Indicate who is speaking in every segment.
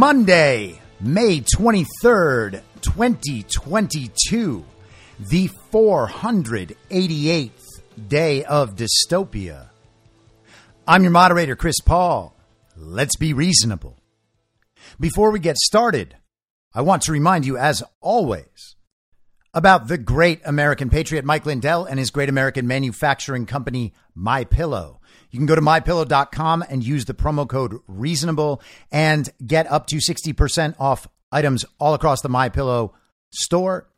Speaker 1: Monday, May 23rd, 2022, the 488th day of dystopia. I'm your moderator, Chris Paul. Let's be reasonable. Before we get started, I want to remind you, as always, about the great American patriot Mike Lindell and his great American manufacturing company, My Pillow. You can go to mypillow.com and use the promo code reasonable and get up to 60% off items all across the My Pillow store.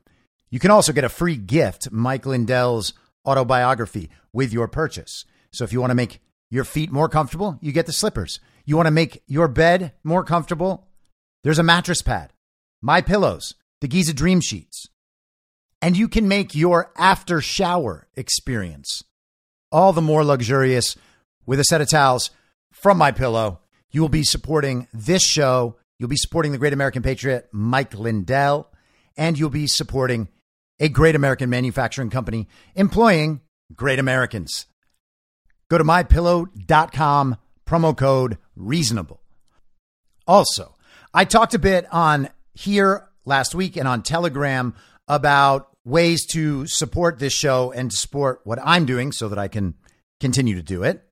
Speaker 1: You can also get a free gift, Mike Lindell's autobiography with your purchase. So if you want to make your feet more comfortable, you get the slippers. You want to make your bed more comfortable? There's a mattress pad, My Pillows, the Giza Dream Sheets and you can make your after shower experience all the more luxurious with a set of towels from my pillow. You will be supporting this show. You'll be supporting the great american patriot mike lindell and you'll be supporting a great american manufacturing company employing great americans. Go to mypillow.com promo code reasonable. Also, I talked a bit on here last week and on Telegram about ways to support this show and support what I'm doing so that I can continue to do it.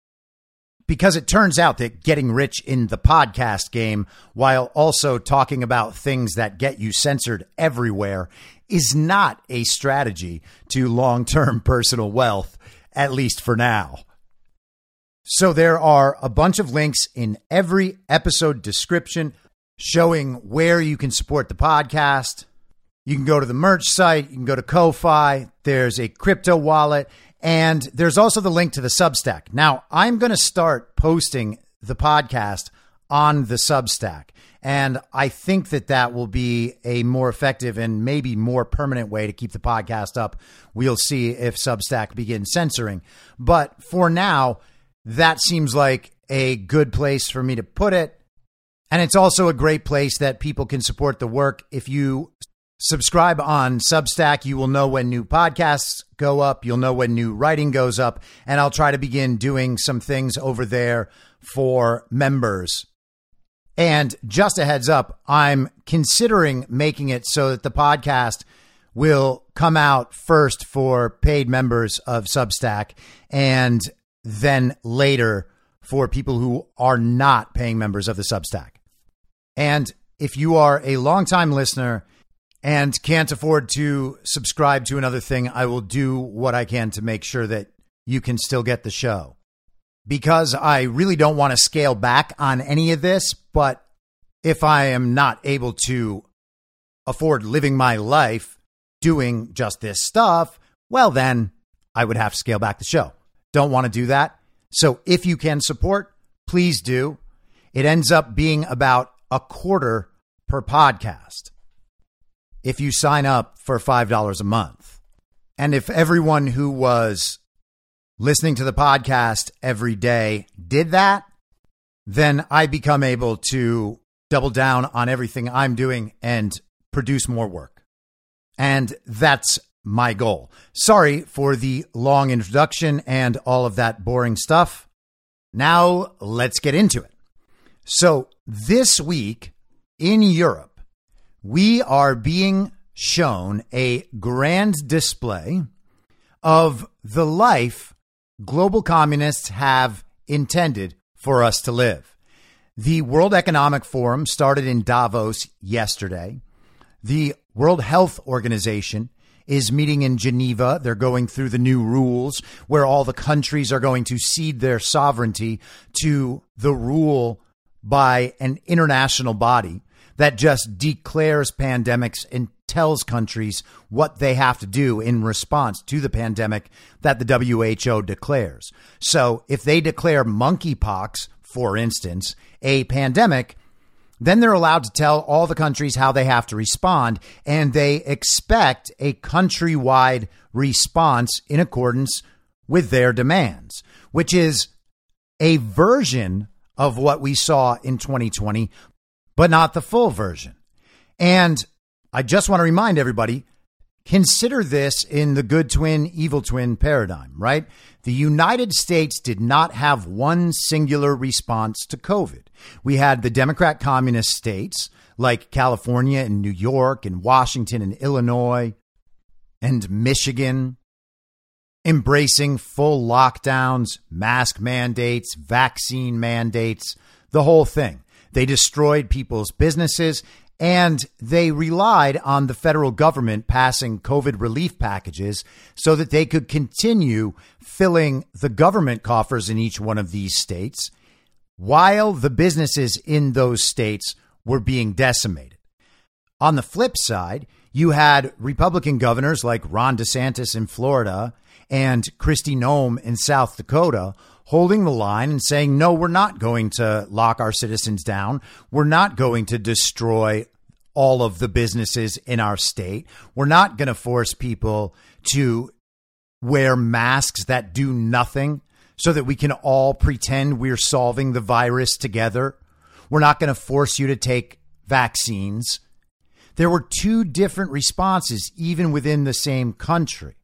Speaker 1: Because it turns out that getting rich in the podcast game while also talking about things that get you censored everywhere is not a strategy to long term personal wealth, at least for now. So there are a bunch of links in every episode description showing where you can support the podcast. You can go to the merch site, you can go to Ko-fi, there's a crypto wallet, and there's also the link to the Substack. Now, I'm going to start posting the podcast on the Substack. And I think that that will be a more effective and maybe more permanent way to keep the podcast up. We'll see if Substack begins censoring. But for now, that seems like a good place for me to put it. And it's also a great place that people can support the work. If you subscribe on Substack, you will know when new podcasts go up. You'll know when new writing goes up. And I'll try to begin doing some things over there for members. And just a heads up, I'm considering making it so that the podcast will come out first for paid members of Substack and then later for people who are not paying members of the Substack. And if you are a longtime listener and can't afford to subscribe to another thing, I will do what I can to make sure that you can still get the show. Because I really don't want to scale back on any of this, but if I am not able to afford living my life doing just this stuff, well, then I would have to scale back the show. Don't want to do that. So if you can support, please do. It ends up being about a quarter per podcast if you sign up for $5 a month. And if everyone who was listening to the podcast every day did that, then I become able to double down on everything I'm doing and produce more work. And that's my goal. Sorry for the long introduction and all of that boring stuff. Now let's get into it. So, this week in Europe, we are being shown a grand display of the life global communists have intended for us to live. The World Economic Forum started in Davos yesterday. The World Health Organization is meeting in Geneva. They're going through the new rules where all the countries are going to cede their sovereignty to the rule by an international body that just declares pandemics and tells countries what they have to do in response to the pandemic that the WHO declares. So if they declare monkeypox, for instance, a pandemic, then they're allowed to tell all the countries how they have to respond, and they expect a countrywide response in accordance with their demands, which is a version of what we saw in 2020, but not the full version. And I just want to remind everybody consider this in the good twin, evil twin paradigm, right? The United States did not have one singular response to COVID. We had the Democrat communist states like California and New York and Washington and Illinois and Michigan embracing full lockdowns, mask mandates, vaccine mandates, the whole thing. They destroyed people's businesses and they relied on the federal government passing COVID relief packages so that they could continue filling the government coffers in each one of these states while the businesses in those states were being decimated. On the flip side, you had Republican governors like Ron DeSantis in Florida and Kristi Noem in South Dakota holding the line and saying, no, we're not going to lock our citizens down. We're not going to destroy all of the businesses in our state. We're not going to force people to wear masks that do nothing so that we can all pretend we're solving the virus together. We're not going to force you to take vaccines. There were two different responses, even within the same country.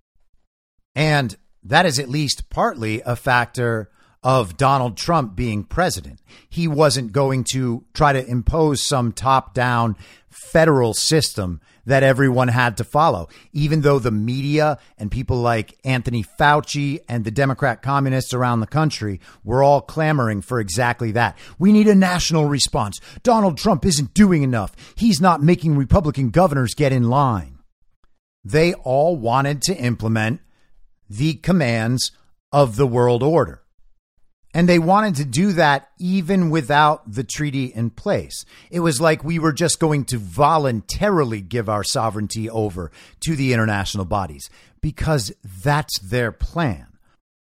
Speaker 1: And that is at least partly a factor of Donald Trump being president. He wasn't going to try to impose some top down federal system that everyone had to follow, even though the media and people like Anthony Fauci and the Democrat communists around the country were all clamoring for exactly that. We need a national response. Donald Trump isn't doing enough. He's not making Republican governors get in line. They all wanted to implement the commands of the world order. And they wanted to do that even without the treaty in place. It was like we were just going to voluntarily give our sovereignty over to the international bodies because that's their plan.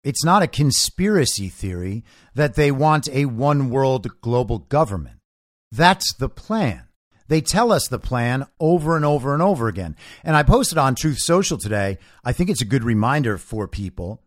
Speaker 1: It's not a conspiracy theory that they want a one world global government. That's the plan. They tell us the plan over and over and over again. And I posted on Truth Social today. I think it's a good reminder for people.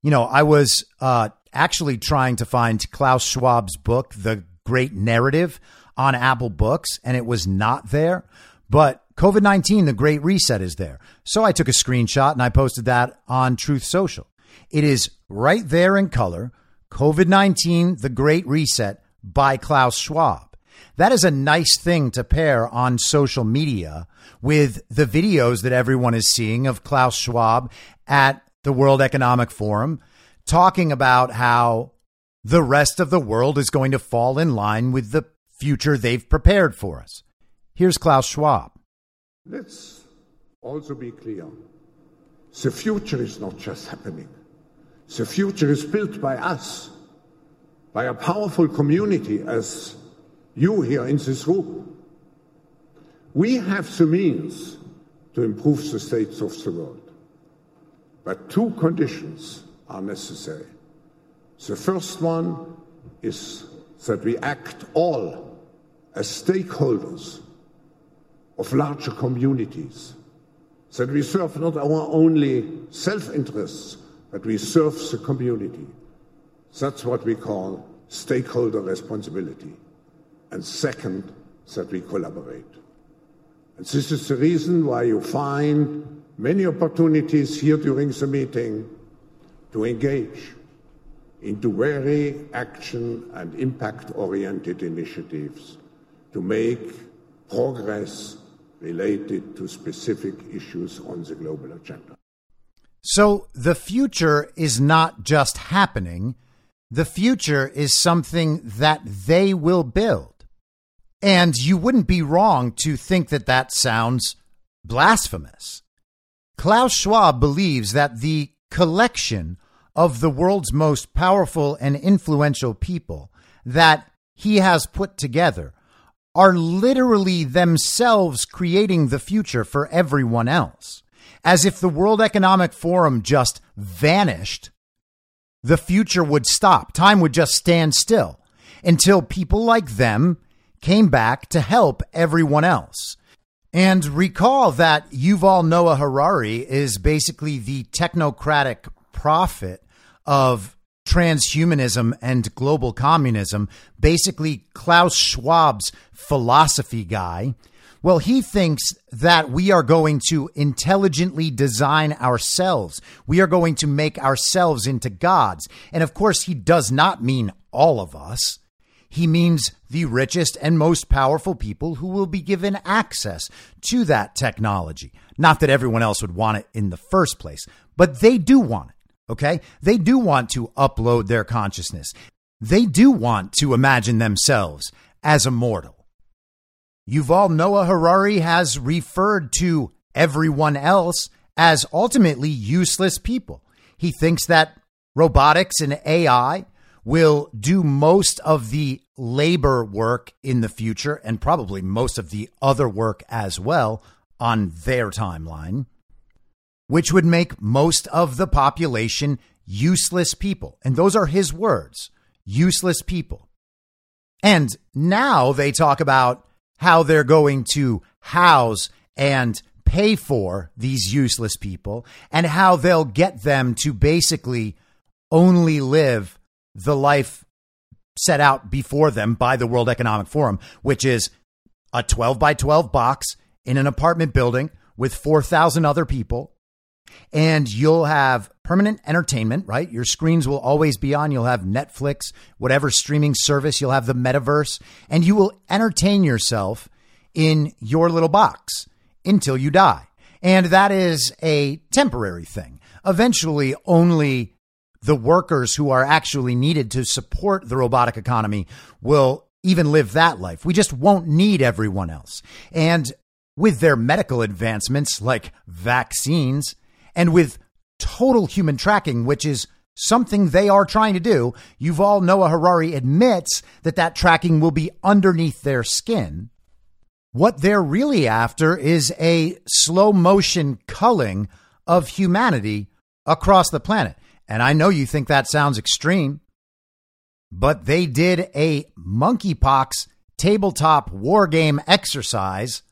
Speaker 1: You know, I was uh, actually trying to find Klaus Schwab's book, The Great Narrative, on Apple Books, and it was not there. But COVID 19, The Great Reset, is there. So I took a screenshot and I posted that on Truth Social. It is right there in color COVID 19, The Great Reset by Klaus Schwab. That is a nice thing to pair on social media with the videos that everyone is seeing of Klaus Schwab at the World Economic Forum talking about how the rest of the world is going to fall in line with the future they've prepared for us. Here's Klaus Schwab.
Speaker 2: Let's also be clear the future is not just happening, the future is built by us, by a powerful community as you here in this room. We have the means to improve the states of the world. But two conditions are necessary. The first one is that we act all as stakeholders of larger communities, that we serve not our only self interests, but we serve the community. That's what we call stakeholder responsibility. And second, that we collaborate. And this is the reason why you find many opportunities here during the meeting to engage into very action and impact oriented initiatives to make progress related to specific issues on the global agenda.
Speaker 1: So the future is not just happening, The future is something that they will build. And you wouldn't be wrong to think that that sounds blasphemous. Klaus Schwab believes that the collection of the world's most powerful and influential people that he has put together are literally themselves creating the future for everyone else. As if the World Economic Forum just vanished, the future would stop. Time would just stand still until people like them came back to help everyone else. And recall that Yuval Noah Harari is basically the technocratic prophet of transhumanism and global communism, basically Klaus Schwab's philosophy guy. Well, he thinks that we are going to intelligently design ourselves. We are going to make ourselves into gods. And of course, he does not mean all of us. He means the richest and most powerful people who will be given access to that technology. Not that everyone else would want it in the first place, but they do want it. Okay. They do want to upload their consciousness. They do want to imagine themselves as immortal. Yuval Noah Harari has referred to everyone else as ultimately useless people. He thinks that robotics and AI will do most of the labor work in the future and probably most of the other work as well on their timeline, which would make most of the population useless people. And those are his words useless people. And now they talk about how they're going to house and pay for these useless people and how they'll get them to basically only live the life set out before them by the World Economic Forum, which is a 12 by 12 box in an apartment building with 4,000 other people. And you'll have permanent entertainment, right? Your screens will always be on. You'll have Netflix, whatever streaming service, you'll have the metaverse, and you will entertain yourself in your little box until you die. And that is a temporary thing. Eventually, only the workers who are actually needed to support the robotic economy will even live that life. We just won't need everyone else. And with their medical advancements like vaccines and with total human tracking, which is something they are trying to do, Yuval Noah Harari admits that that tracking will be underneath their skin. What they're really after is a slow motion culling of humanity across the planet. And I know you think that sounds extreme, but they did a monkeypox tabletop war game exercise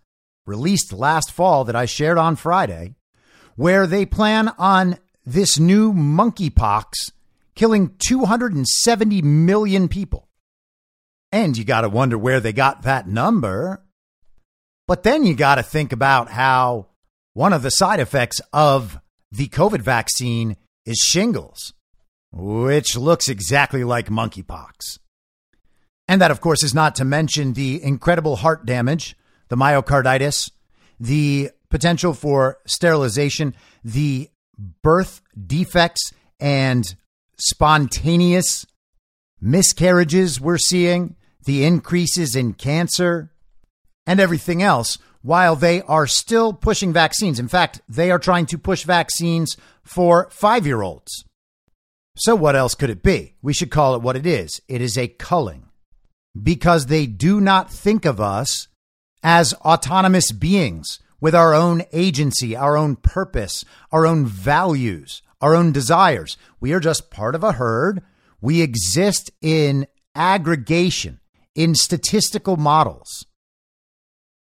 Speaker 1: released last fall that I shared on Friday, where they plan on this new monkeypox killing 270 million people. And you got to wonder where they got that number. But then you got to think about how one of the side effects of the COVID vaccine is shingles, which looks exactly like monkeypox. And that, of course, is not to mention the incredible heart damage, the myocarditis, the potential for sterilization, the birth defects and spontaneous miscarriages we're seeing, the increases in cancer, and everything else while they are still pushing vaccines. In fact, they are trying to push vaccines for five year olds. So, what else could it be? We should call it what it is it is a culling because they do not think of us as autonomous beings with our own agency, our own purpose, our own values, our own desires. We are just part of a herd. We exist in aggregation, in statistical models.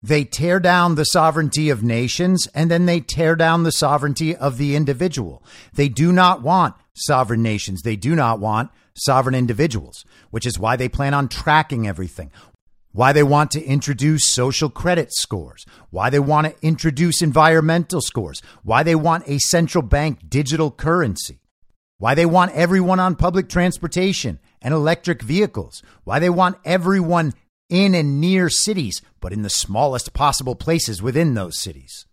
Speaker 1: They tear down the sovereignty of nations and then they tear down the sovereignty of the individual. They do not want sovereign nations. They do not want sovereign individuals, which is why they plan on tracking everything. Why they want to introduce social credit scores, why they want to introduce environmental scores, why they want a central bank digital currency, why they want everyone on public transportation and electric vehicles, why they want everyone in and near cities, but in the smallest possible places within those cities.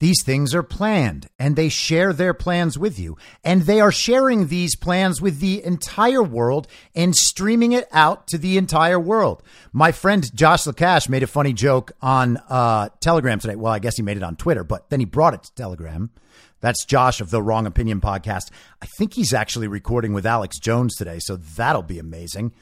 Speaker 1: These things are planned and they share their plans with you. And they are sharing these plans with the entire world and streaming it out to the entire world. My friend Josh Lacash made a funny joke on uh, Telegram today. Well, I guess he made it on Twitter, but then he brought it to Telegram. That's Josh of the Wrong Opinion podcast. I think he's actually recording with Alex Jones today, so that'll be amazing.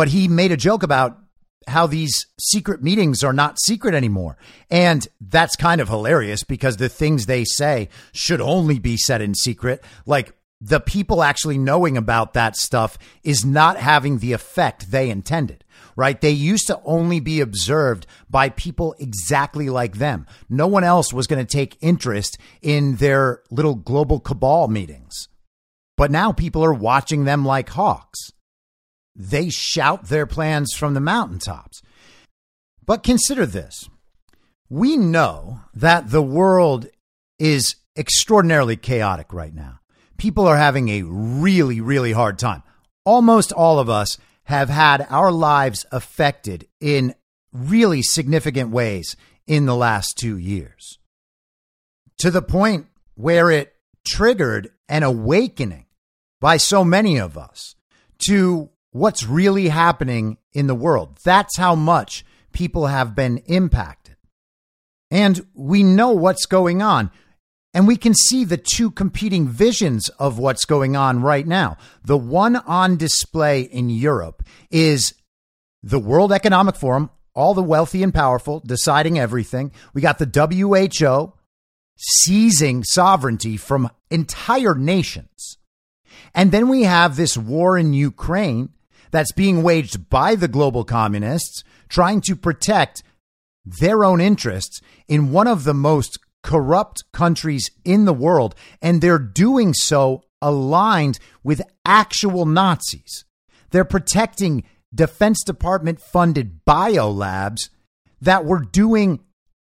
Speaker 1: But he made a joke about how these secret meetings are not secret anymore. And that's kind of hilarious because the things they say should only be said in secret. Like the people actually knowing about that stuff is not having the effect they intended, right? They used to only be observed by people exactly like them. No one else was going to take interest in their little global cabal meetings. But now people are watching them like hawks they shout their plans from the mountaintops. But consider this we know that the world is extraordinarily chaotic right now. People are having a really, really hard time. Almost all of us have had our lives affected in really significant ways in the last two years to the point where it triggered an awakening by so many of us to what's really happening in the world. That's how much people have been impacted. And we know what's going on. And we can see the two competing visions of what's going on right now. The one on display in Europe is the World Economic Forum, all the wealthy and powerful deciding everything. We got the WHO seizing sovereignty from entire nations. And then we have this war in Ukraine that's being waged by the global communists trying to protect their own interests in one of the most corrupt countries in the world. And they're doing so aligned with actual Nazis. They're protecting Defense Department funded biolabs that were doing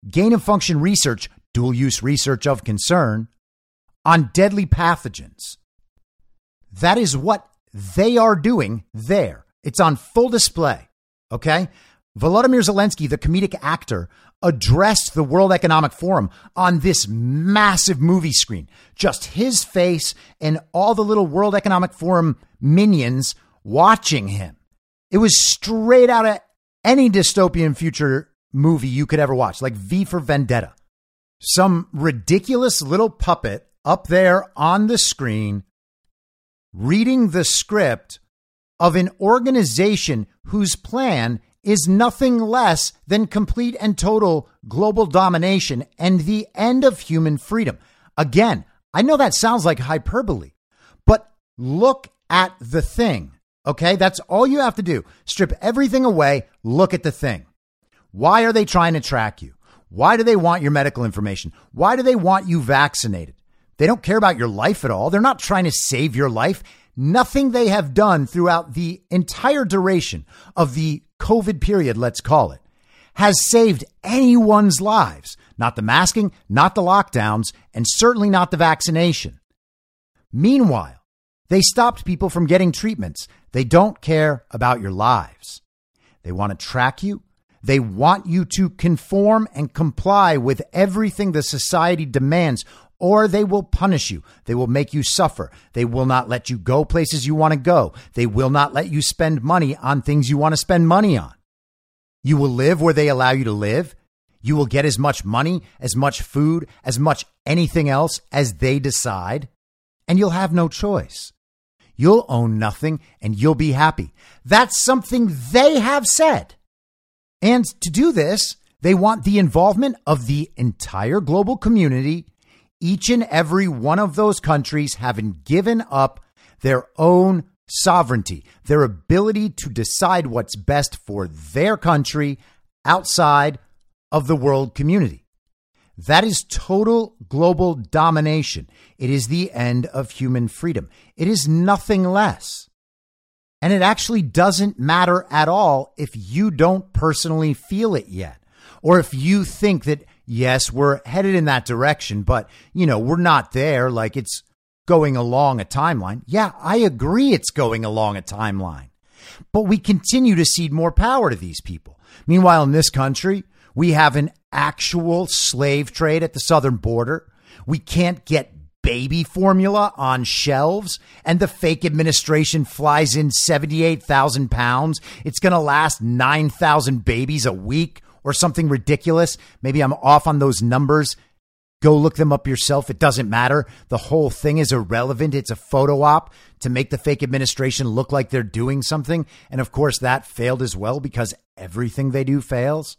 Speaker 1: gain of function research, dual use research of concern on deadly pathogens. That is what they are doing there. It's on full display. Okay. Volodymyr Zelensky, the comedic actor, addressed the World Economic Forum on this massive movie screen. Just his face and all the little World Economic Forum minions watching him. It was straight out of any dystopian future movie you could ever watch, like V for Vendetta. Some ridiculous little puppet up there on the screen reading the script of an organization whose plan is nothing less than complete and total global domination and the end of human freedom. Again, I know that sounds like hyperbole, but look at the thing. Okay, that's all you have to do. Strip everything away, look at the thing. Why are they trying to track you? Why do they want your medical information? Why do they want you vaccinated? They don't care about your life at all. They're not trying to save your life. Nothing they have done throughout the entire duration of the COVID period, let's call it, has saved anyone's lives. Not the masking, not the lockdowns, and certainly not the vaccination. Meanwhile, they stopped people from getting treatments. They don't care about your lives. They want to track you. They want you to conform and comply with everything the society demands or they will punish you. They will make you suffer. They will not let you go places you want to go. They will not let you spend money on things you want to spend money on. You will live where they allow you to live. You will get as much money, as much food, as much anything else as they decide, and you'll have no choice. You'll own nothing and you'll be happy. That's something they have said. And to do this, they want the involvement of the entire global community each and every one of those countries having given up their own sovereignty, their ability to decide what's best for their country outside of the world community. That is total global domination. It is the end of human freedom. It is nothing less. And it actually doesn't matter at all if you don't personally feel it yet, or if you think that yes, we're headed in that direction, but you know, we're not there. Like it's going along a timeline. Yeah, I agree it's going along a timeline. But we continue to cede more power to these people. Meanwhile, in this country, we have an actual slave trade at the southern border. We can't get baby formula on shelves and the fake administration flies in 78,000 pounds. It's going to last 9,000 babies a week or something ridiculous. Maybe I'm off on those numbers. Go look them up yourself. It doesn't matter. The whole thing is irrelevant. It's a photo op to make the fake administration look like they're doing something. And of course, that failed as well because everything they do fails.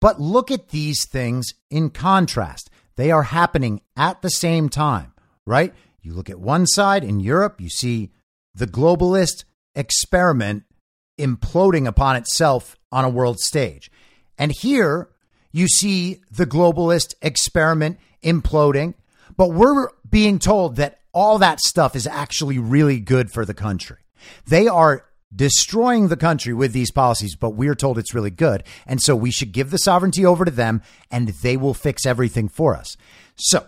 Speaker 1: But look at these things in contrast. They are happening at the same time, right? You look at one side in Europe, you see the globalist experiment imploding upon itself on a world stage. And here you see the globalist experiment imploding, but we're being told that all that stuff is actually really good for the country. They are destroying the country with these policies, but we're told it's really good. And so we should give the sovereignty over to them and they will fix everything for us. So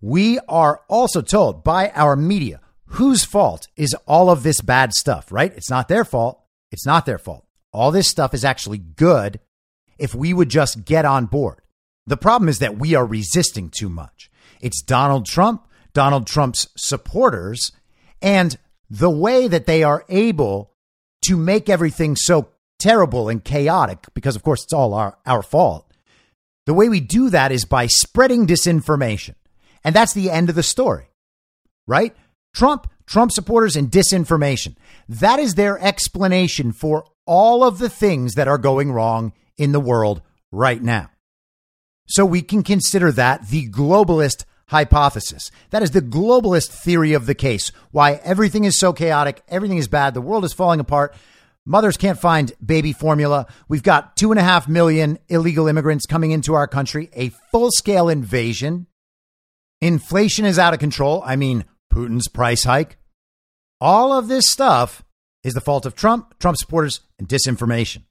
Speaker 1: we are also told by our media whose fault is all of this bad stuff, right? It's not their fault. It's not their fault. All this stuff is actually good if we would just get on board. The problem is that we are resisting too much. It's Donald Trump, Donald Trump's supporters, and the way that they are able to make everything so terrible and chaotic, because of course it's all our, our fault. The way we do that is by spreading disinformation. And that's the end of the story, right? Trump, Trump supporters, and disinformation. That is their explanation for all of the things that are going wrong in the world right now. So we can consider that the globalist hypothesis. That is the globalist theory of the case. Why everything is so chaotic, everything is bad, the world is falling apart. Mothers can't find baby formula. We've got two and a half million illegal immigrants coming into our country, a full scale invasion. Inflation is out of control. I mean, Putin's price hike. All of this stuff is the fault of Trump, Trump supporters, and disinformation.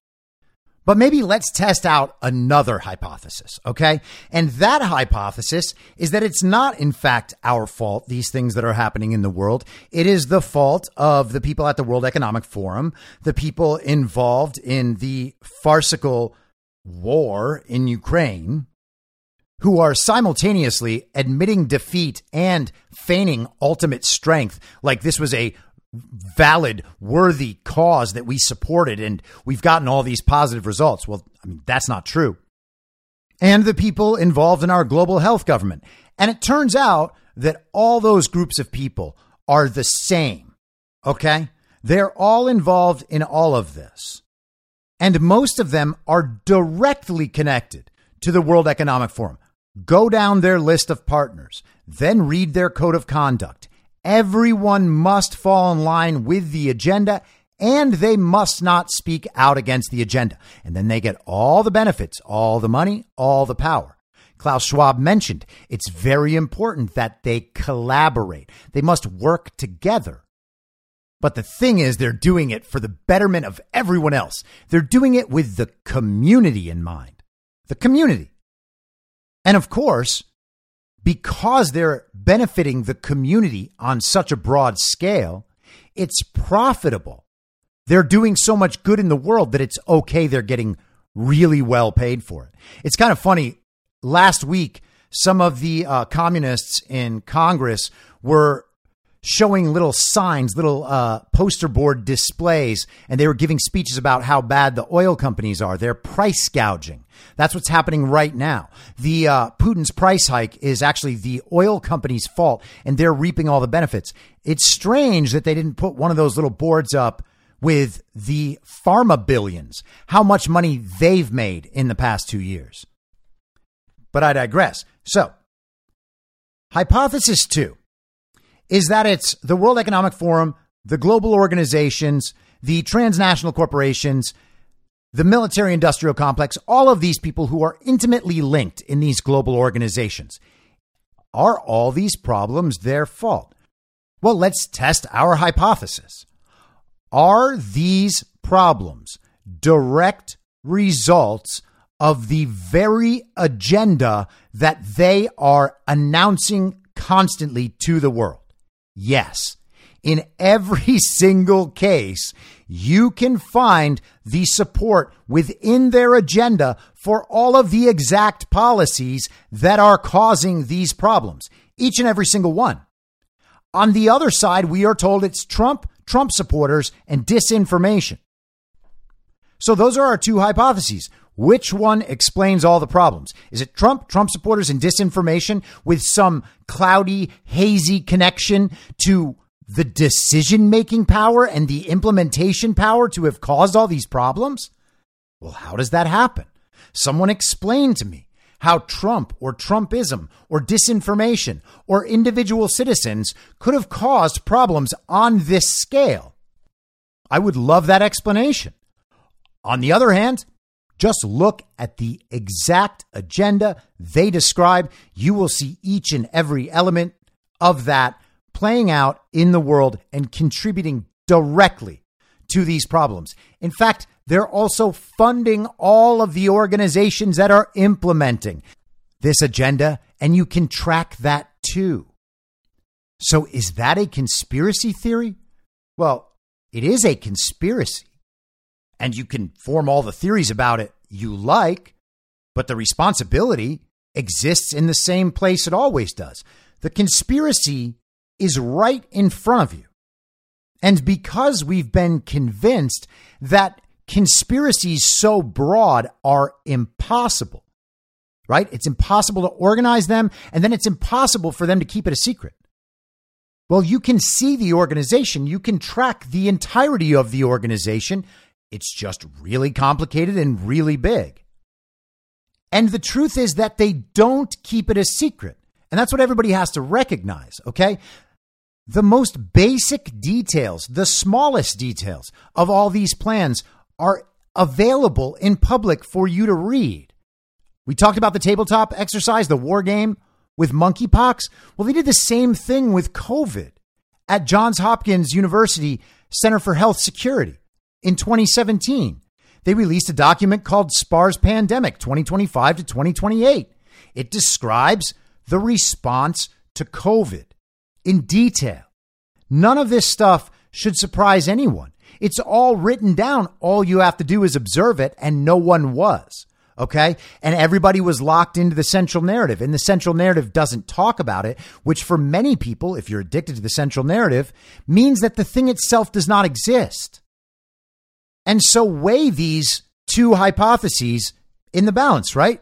Speaker 1: But maybe let's test out another hypothesis, okay? And that hypothesis is that it's not, in fact, our fault, these things that are happening in the world. It is the fault of the people at the World Economic Forum, the people involved in the farcical war in Ukraine, who are simultaneously admitting defeat and feigning ultimate strength, like this was a valid, worthy cause that we supported and we've gotten all these positive results. Well, I mean, that's not true. And the people involved in our global health government. And it turns out that all those groups of people are the same. Okay. They're all involved in all of this. And most of them are directly connected to the World Economic Forum. Go down their list of partners, then read their code of conduct Everyone must fall in line with the agenda and they must not speak out against the agenda. And then they get all the benefits, all the money, all the power. Klaus Schwab mentioned it's very important that they collaborate. They must work together. But the thing is, they're doing it for the betterment of everyone else. They're doing it with the community in mind. The community. And of course, because they're benefiting the community on such a broad scale, it's profitable. They're doing so much good in the world that it's okay they're getting really well paid for it. It's kind of funny. Last week, some of the uh, communists in Congress were showing little signs, little uh, poster board displays, and they were giving speeches about how bad the oil companies are. They're price gouging. That's what's happening right now. The uh, Putin's price hike is actually the oil company's fault, and they're reaping all the benefits. It's strange that they didn't put one of those little boards up with the pharma billions, how much money they've made in the past two years. But I digress. So, hypothesis two is that it's the World Economic Forum, the global organizations, the transnational corporations, the military industrial complex, all of these people who are intimately linked in these global organizations. Are all these problems their fault? Well, let's test our hypothesis. Are these problems direct results of the very agenda that they are announcing constantly to the world? Yes. in every single case, you can find the support within their agenda for all of the exact policies that are causing these problems, each and every single one. On the other side, we are told it's Trump, Trump supporters, and disinformation. So those are our two hypotheses. Which one explains all the problems? Is it Trump, Trump supporters, and disinformation with some cloudy, hazy connection to the decision making power and the implementation power to have caused all these problems? Well, how does that happen? Someone explain to me how Trump or Trumpism or disinformation or individual citizens could have caused problems on this scale. I would love that explanation. On the other hand, just look at the exact agenda they describe. You will see each and every element of that playing out in the world and contributing directly to these problems. In fact, they're also funding all of the organizations that are implementing this agenda, and you can track that too. So, is that a conspiracy theory? Well, it is a conspiracy, and you can form all the theories about it you like, but the responsibility exists in the same place it always does. The conspiracy is right in front of you. And because we've been convinced that conspiracies so broad are impossible, right? It's impossible to organize them, and then it's impossible for them to keep it a secret. Well, you can see the organization, you can track the entirety of the organization. It's just really complicated and really big. And the truth is that they don't keep it a secret. And that's what everybody has to recognize, okay? The most basic details, the smallest details of all these plans are available in public for you to read. We talked about the tabletop exercise, the war game with monkeypox. Well, they did the same thing with COVID at Johns Hopkins University Center for Health Security in 2017. They released a document called SPARS Pandemic 2025 to 2028. It describes the response to COVID in detail. None of this stuff should surprise anyone. It's all written down. All you have to do is observe it, and no one was. Okay. And everybody was locked into the central narrative, and the central narrative doesn't talk about it, which for many people, if you're addicted to the central narrative, means that the thing itself does not exist. And so weigh these two hypotheses in the balance, right?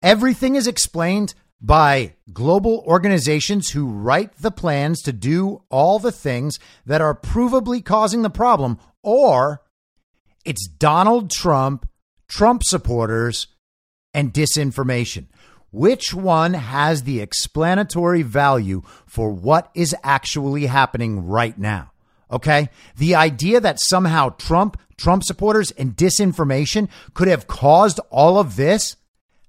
Speaker 1: Everything is explained by global organizations who write the plans to do all the things that are provably causing the problem, or it's Donald Trump, Trump supporters, and disinformation. Which one has the explanatory value for what is actually happening right now? Okay. The idea that somehow Trump, Trump supporters, and disinformation could have caused all of this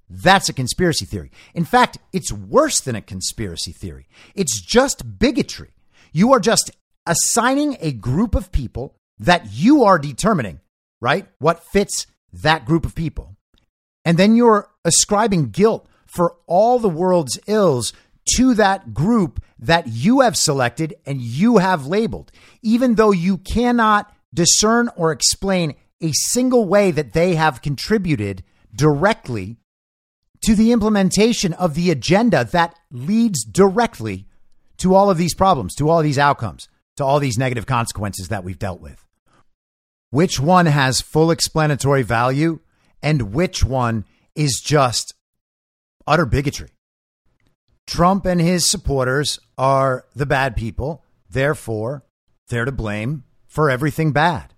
Speaker 1: that's a conspiracy theory. In fact, it's worse than a conspiracy theory. It's just bigotry. You are just assigning a group of people that you are determining, right? What fits that group of people. And then you're ascribing guilt for all the world's ills to that group that you have selected and you have labeled, even though you cannot discern or explain a single way that they have contributed directly to the implementation of the agenda that leads directly to all of these problems, to all of these outcomes, to all these negative consequences that we've dealt with. Which one has full explanatory value and which one is just utter bigotry? Trump and his supporters are the bad people. Therefore, they're to blame for everything bad.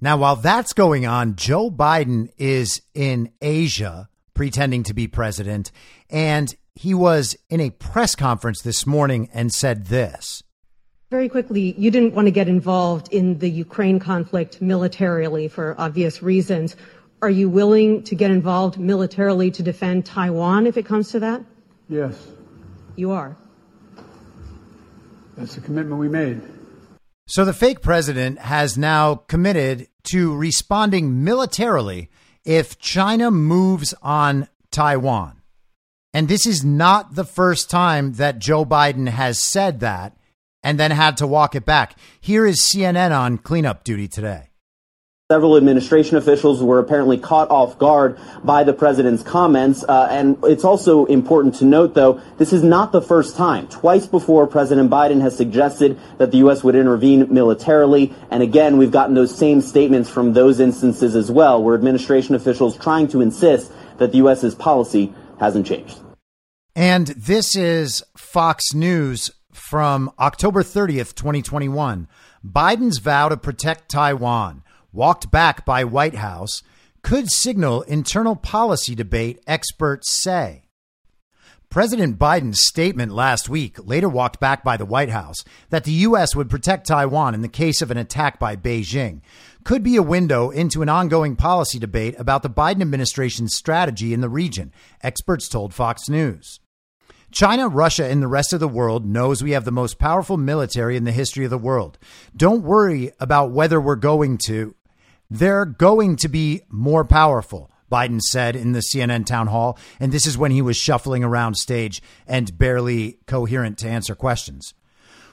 Speaker 1: Now, while that's going on, Joe Biden is in Asia pretending to be president. And he was in a press conference this morning and said this.
Speaker 3: Very quickly, you didn't want to get involved in the Ukraine conflict militarily for obvious reasons. Are you willing to get involved militarily to defend Taiwan if it comes to that?
Speaker 4: Yes.
Speaker 3: You are.
Speaker 4: That's the commitment we made.
Speaker 1: So the fake president has now committed to responding militarily if China moves on Taiwan. And this is not the first time that Joe Biden has said that. and then had to walk it back. Here is CNN on cleanup duty today.
Speaker 4: Several administration officials were apparently caught off guard by the president's comments. Uh, and it's also important to note, though, this is not the first time. Twice before, President Biden has suggested that the U.S. would intervene militarily. And again, we've gotten those same statements from those instances as well, where administration officials trying to insist that the U.S.'s policy hasn't changed.
Speaker 1: And this is Fox News from October 30th, 2021. Biden's vow to protect Taiwan walked back by White House, could signal internal policy debate, experts say. President Biden's statement last week, later walked back by the White House, that the U.S. would protect Taiwan in the case of an attack by Beijing, could be a window into an ongoing policy debate about the Biden administration's strategy in the region, experts told Fox News. China, Russia, and the rest of the world knows we have the most powerful military in the history of the world. Don't worry about whether we're going to they're going to be more powerful, Biden said in the CNN town hall. And this is when he was shuffling around stage and barely coherent to answer questions.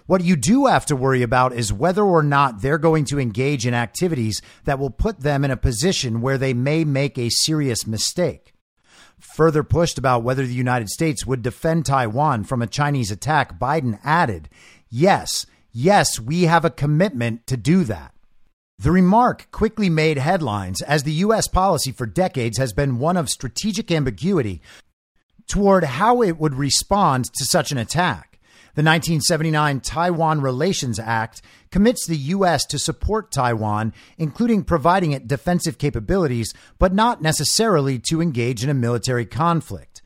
Speaker 1: What you do have to worry about is whether or not they're going to engage in activities that will put them in a position where they may make a serious mistake. Further pushed about whether the United States would defend Taiwan from a Chinese attack, Biden added, Yes, yes, we have a commitment to do that. The remark quickly made headlines as the U.S. policy for decades has been one of strategic ambiguity toward how it would respond to such an attack. The 1979 Taiwan Relations Act commits the U.S. to support Taiwan, including providing it defensive capabilities, but not necessarily to engage in a military conflict.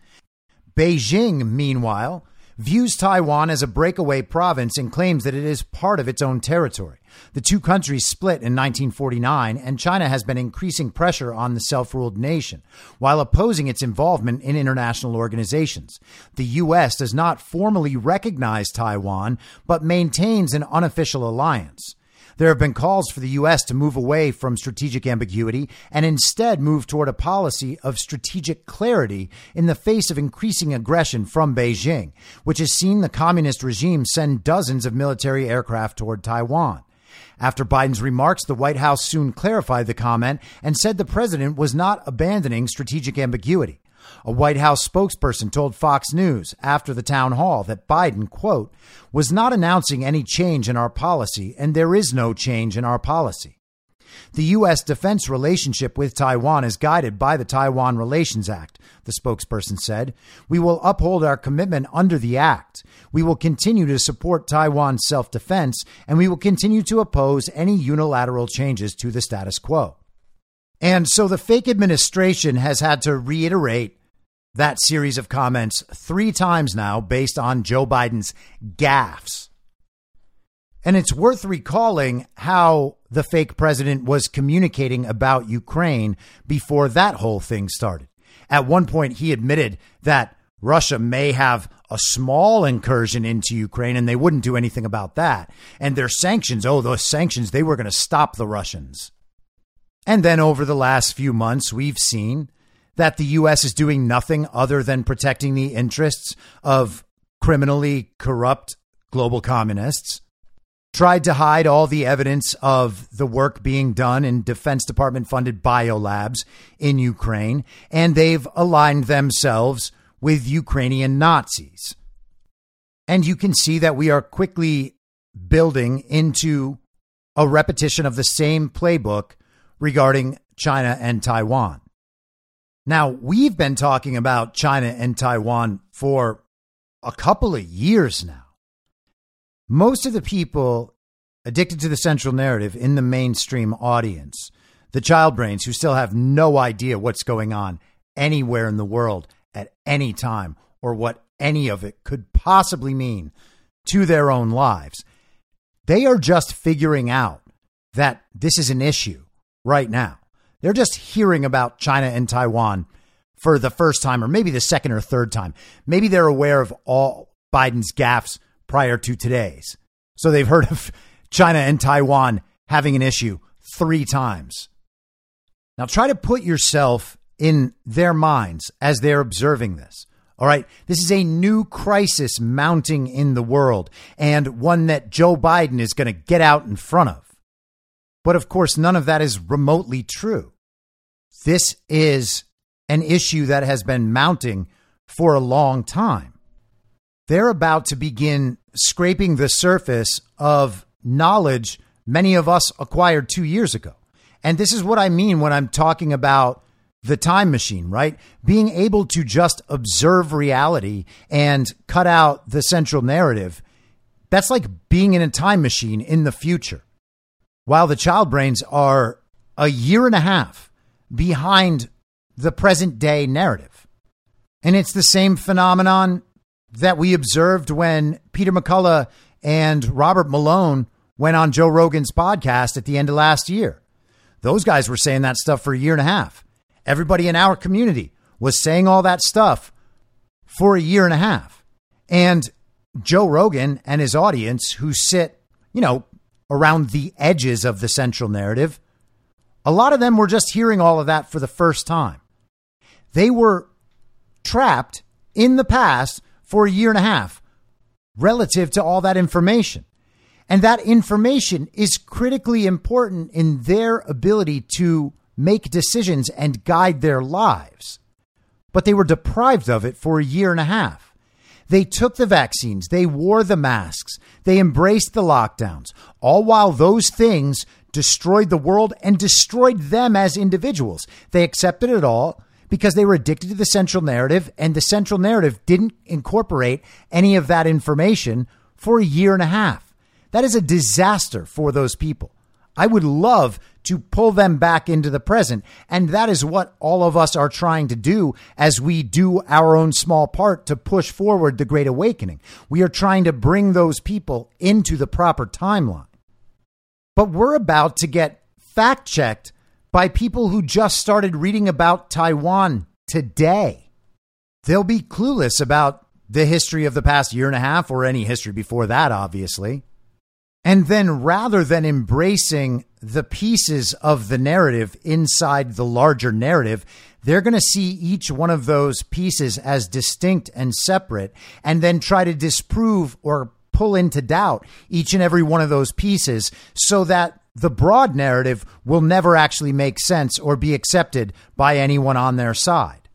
Speaker 1: Beijing, meanwhile, views Taiwan as a breakaway province and claims that it is part of its own territory. The two countries split in 1949, and China has been increasing pressure on the self ruled nation while opposing its involvement in international organizations. The U.S. does not formally recognize Taiwan, but maintains an unofficial alliance. There have been calls for the U.S. to move away from strategic ambiguity and instead move toward a policy of strategic clarity in the face of increasing aggression from Beijing, which has seen the communist regime send dozens of military aircraft toward Taiwan. After Biden's remarks, the White House soon clarified the comment and said the president was not abandoning strategic ambiguity. A White House spokesperson told Fox News after the town hall that Biden, quote, was not announcing any change in our policy, and there is no change in our policy. The U.S. defense relationship with Taiwan is guided by the Taiwan Relations Act, the spokesperson said. We will uphold our commitment under the act. We will continue to support Taiwan's self defense, and we will continue to oppose any unilateral changes to the status quo. And so the fake administration has had to reiterate that series of comments three times now based on Joe Biden's gaffes. And it's worth recalling how the fake president was communicating about Ukraine before that whole thing started. At one point, he admitted that Russia may have a small incursion into Ukraine and they wouldn't do anything about that. And their sanctions, oh, those sanctions, they were going to stop the Russians. And then over the last few months, we've seen that the U.S. is doing nothing other than protecting the interests of criminally corrupt global communists. Tried to hide all the evidence of the work being done in Defense Department funded biolabs in Ukraine, and they've aligned themselves with Ukrainian Nazis. And you can see that we are quickly building into a repetition of the same playbook regarding China and Taiwan. Now, we've been talking about China and Taiwan for a couple of years now. Most of the people addicted to the central narrative in the mainstream audience, the child brains who still have no idea what's going on anywhere in the world at any time or what any of it could possibly mean to their own lives, they are just figuring out that this is an issue right now. They're just hearing about China and Taiwan for the first time, or maybe the second or third time. Maybe they're aware of all Biden's gaffes prior to today's. So they've heard of China and Taiwan having an issue three times. Now try to put yourself in their minds as they're observing this. All right. This is a new crisis mounting in the world and one that Joe Biden is going to get out in front of. But of course, none of that is remotely true. This is an issue that has been mounting for a long time. They're about to begin scraping the surface of knowledge many of us acquired two years ago. And this is what I mean when I'm talking about the time machine, right? Being able to just observe reality and cut out the central narrative. That's like being in a time machine in the future. While the child brains are a year and a half behind the present day narrative. And it's the same phenomenon that we observed when Peter McCullough and Robert Malone went on Joe Rogan's podcast at the end of last year. Those guys were saying that stuff for a year and a half. Everybody in our community was saying all that stuff for a year and a half. And Joe Rogan and his audience, who sit, you know, around the edges of the central narrative, a lot of them were just hearing all of that for the first time. They were trapped in the past for a year and a half relative to all that information. And that information is critically important in their ability to make decisions and guide their lives. But they were deprived of it for a year and a half. They took the vaccines, they wore the masks, they embraced the lockdowns, all while those things destroyed the world and destroyed them as individuals. They accepted it all because they were addicted to the central narrative, and the central narrative didn't incorporate any of that information for a year and a half. That is a disaster for those people. I would love to pull them back into the present. And that is what all of us are trying to do as we do our own small part to push forward the Great Awakening. We are trying to bring those people into the proper timeline. But we're about to get fact checked by people who just started reading about Taiwan today. They'll be clueless about the history of the past year and a half or any history before that, obviously. And then rather than embracing the pieces of the narrative inside the larger narrative, they're going to see each one of those pieces as distinct and separate and then try to disprove or pull into doubt each and every one of those pieces so that the broad narrative will never actually make sense or be accepted by anyone on their side.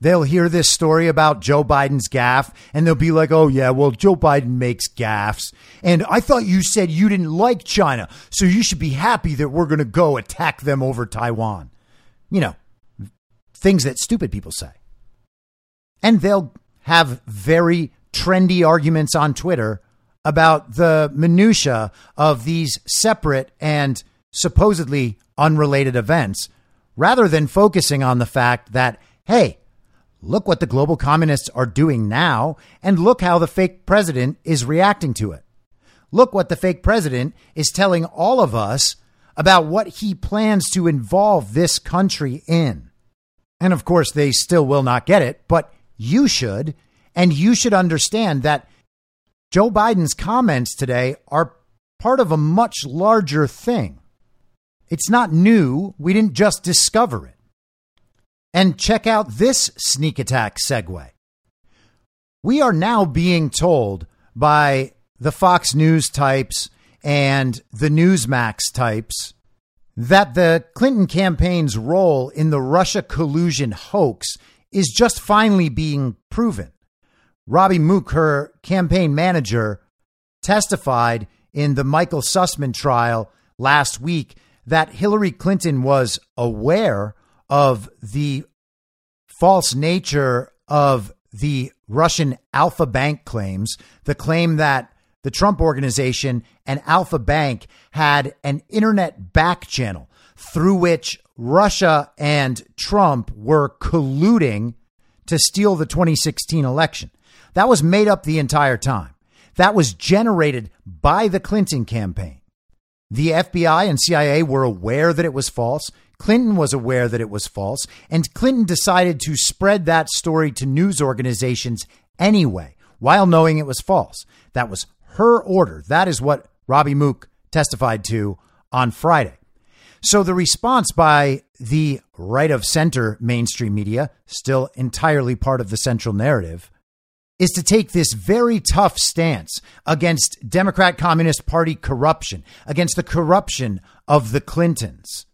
Speaker 1: They'll hear this story about Joe Biden's gaffe and they'll be like, oh, yeah, well, Joe Biden makes gaffes. And I thought you said you didn't like China, so you should be happy that we're going to go attack them over Taiwan. You know, things that stupid people say. And they'll have very trendy arguments on Twitter about the minutia of these separate and supposedly unrelated events rather than focusing on the fact that, hey, Look what the global communists are doing now, and look how the fake president is reacting to it. Look what the fake president is telling all of us about what he plans to involve this country in. And of course, they still will not get it, but you should. And you should understand that Joe Biden's comments today are part of a much larger thing. It's not new. We didn't just discover it. And check out this sneak attack segue. We are now being told by the Fox News types and the Newsmax types that the Clinton campaign's role in the Russia collusion hoax is just finally being proven. Robbie Mook, her campaign manager, testified in the Michael Sussmann trial last week that Hillary Clinton was aware of the false nature of the Russian Alfa Bank claims, the claim that the Trump organization and Alfa Bank had an internet back channel through which Russia and Trump were colluding to steal the 2016 election. That was made up the entire time. That was generated by the Clinton campaign. The FBI and CIA were aware that it was false. Clinton was aware that it was false, and Clinton decided to spread that story to news organizations anyway, while knowing it was false. That was her order. That is what Robbie Mook testified to on Friday. So the response by the right of center mainstream media, still entirely part of the central narrative, is to take this very tough stance against Democrat Communist Party corruption, against the corruption of the Clintons.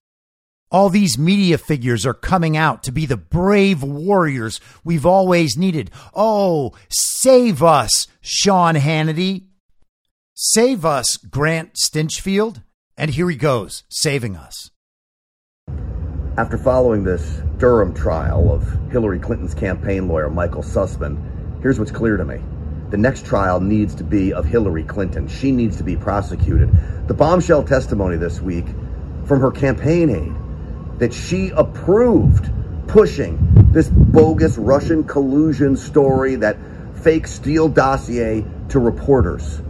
Speaker 1: All these media figures are coming out to be the brave warriors we've always needed. Oh, save us, Sean Hannity. Save us, Grant Stinchfield. And here he goes, saving us.
Speaker 5: After following this Durham trial of Hillary Clinton's campaign lawyer, Michael Sussmann, here's what's clear to me. The next trial needs to be of Hillary Clinton. She needs to be prosecuted. The bombshell testimony this week from her campaign aide that she approved pushing this bogus Russian collusion story, that fake Steele dossier to reporters.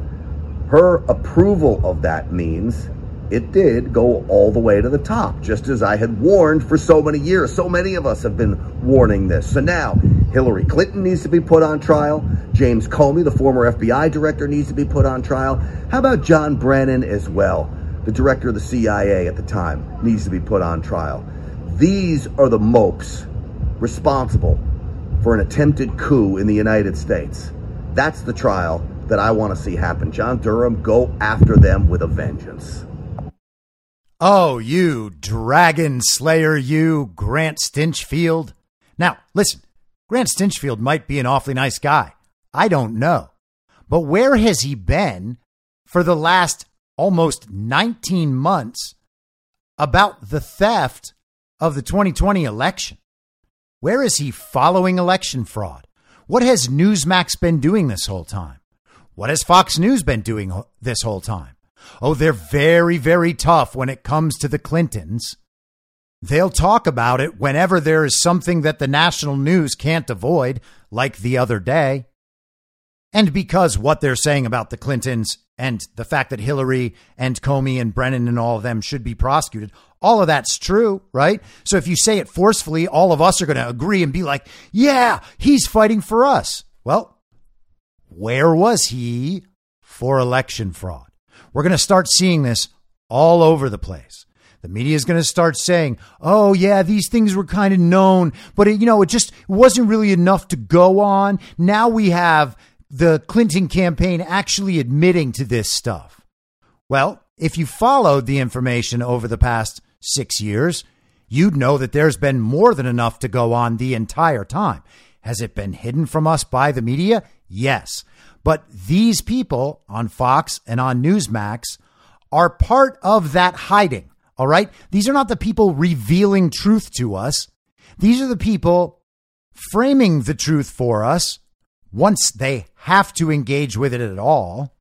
Speaker 5: Her approval of that means it did go all the way to the top, just as I had warned for so many years. So many of us have been warning this. So now, Hillary Clinton needs to be put on trial. James Comey, the former FBI director, needs to be put on trial. How about John Brennan as well? the director of the CIA at the time, needs to be put on trial. These are the mopes responsible for an attempted coup in the United States. That's the trial that I want to see happen. John Durham, go after them with a vengeance.
Speaker 1: Oh, you dragon slayer, you Grant Stinchfield. Now, listen, Grant Stinchfield might be an awfully nice guy. I don't know. But where has he been for the last almost 19 months about the theft of the 2020 election. Where is he following election fraud? What has Newsmax been doing this whole time? What has Fox News been doing this whole time? Oh, they're very, very tough when it comes to the Clintons. They'll talk about it whenever there is something that the national news can't avoid, like the other day. And because what they're saying about the Clintons and the fact that Hillary and Comey and Brennan and all of them should be prosecuted, all of that's true, right? So if you say it forcefully, all of us are going to agree and be like, yeah, he's fighting for us. Well, where was he for election fraud? We're going to start seeing this all over the place. The media is going to start saying, "Oh yeah, these things were kind of known, but it, you know, it just wasn't really enough to go on." Now we have the Clinton campaign actually admitting to this stuff? Well, if you followed the information over the past six years, you'd know that there's been more than enough to go on the entire time. Has it been hidden from us by the media? Yes. But these people on Fox and on Newsmax are part of that hiding. All right. These are not the people revealing truth to us. These are the people framing the truth for us once they have to engage with it at all.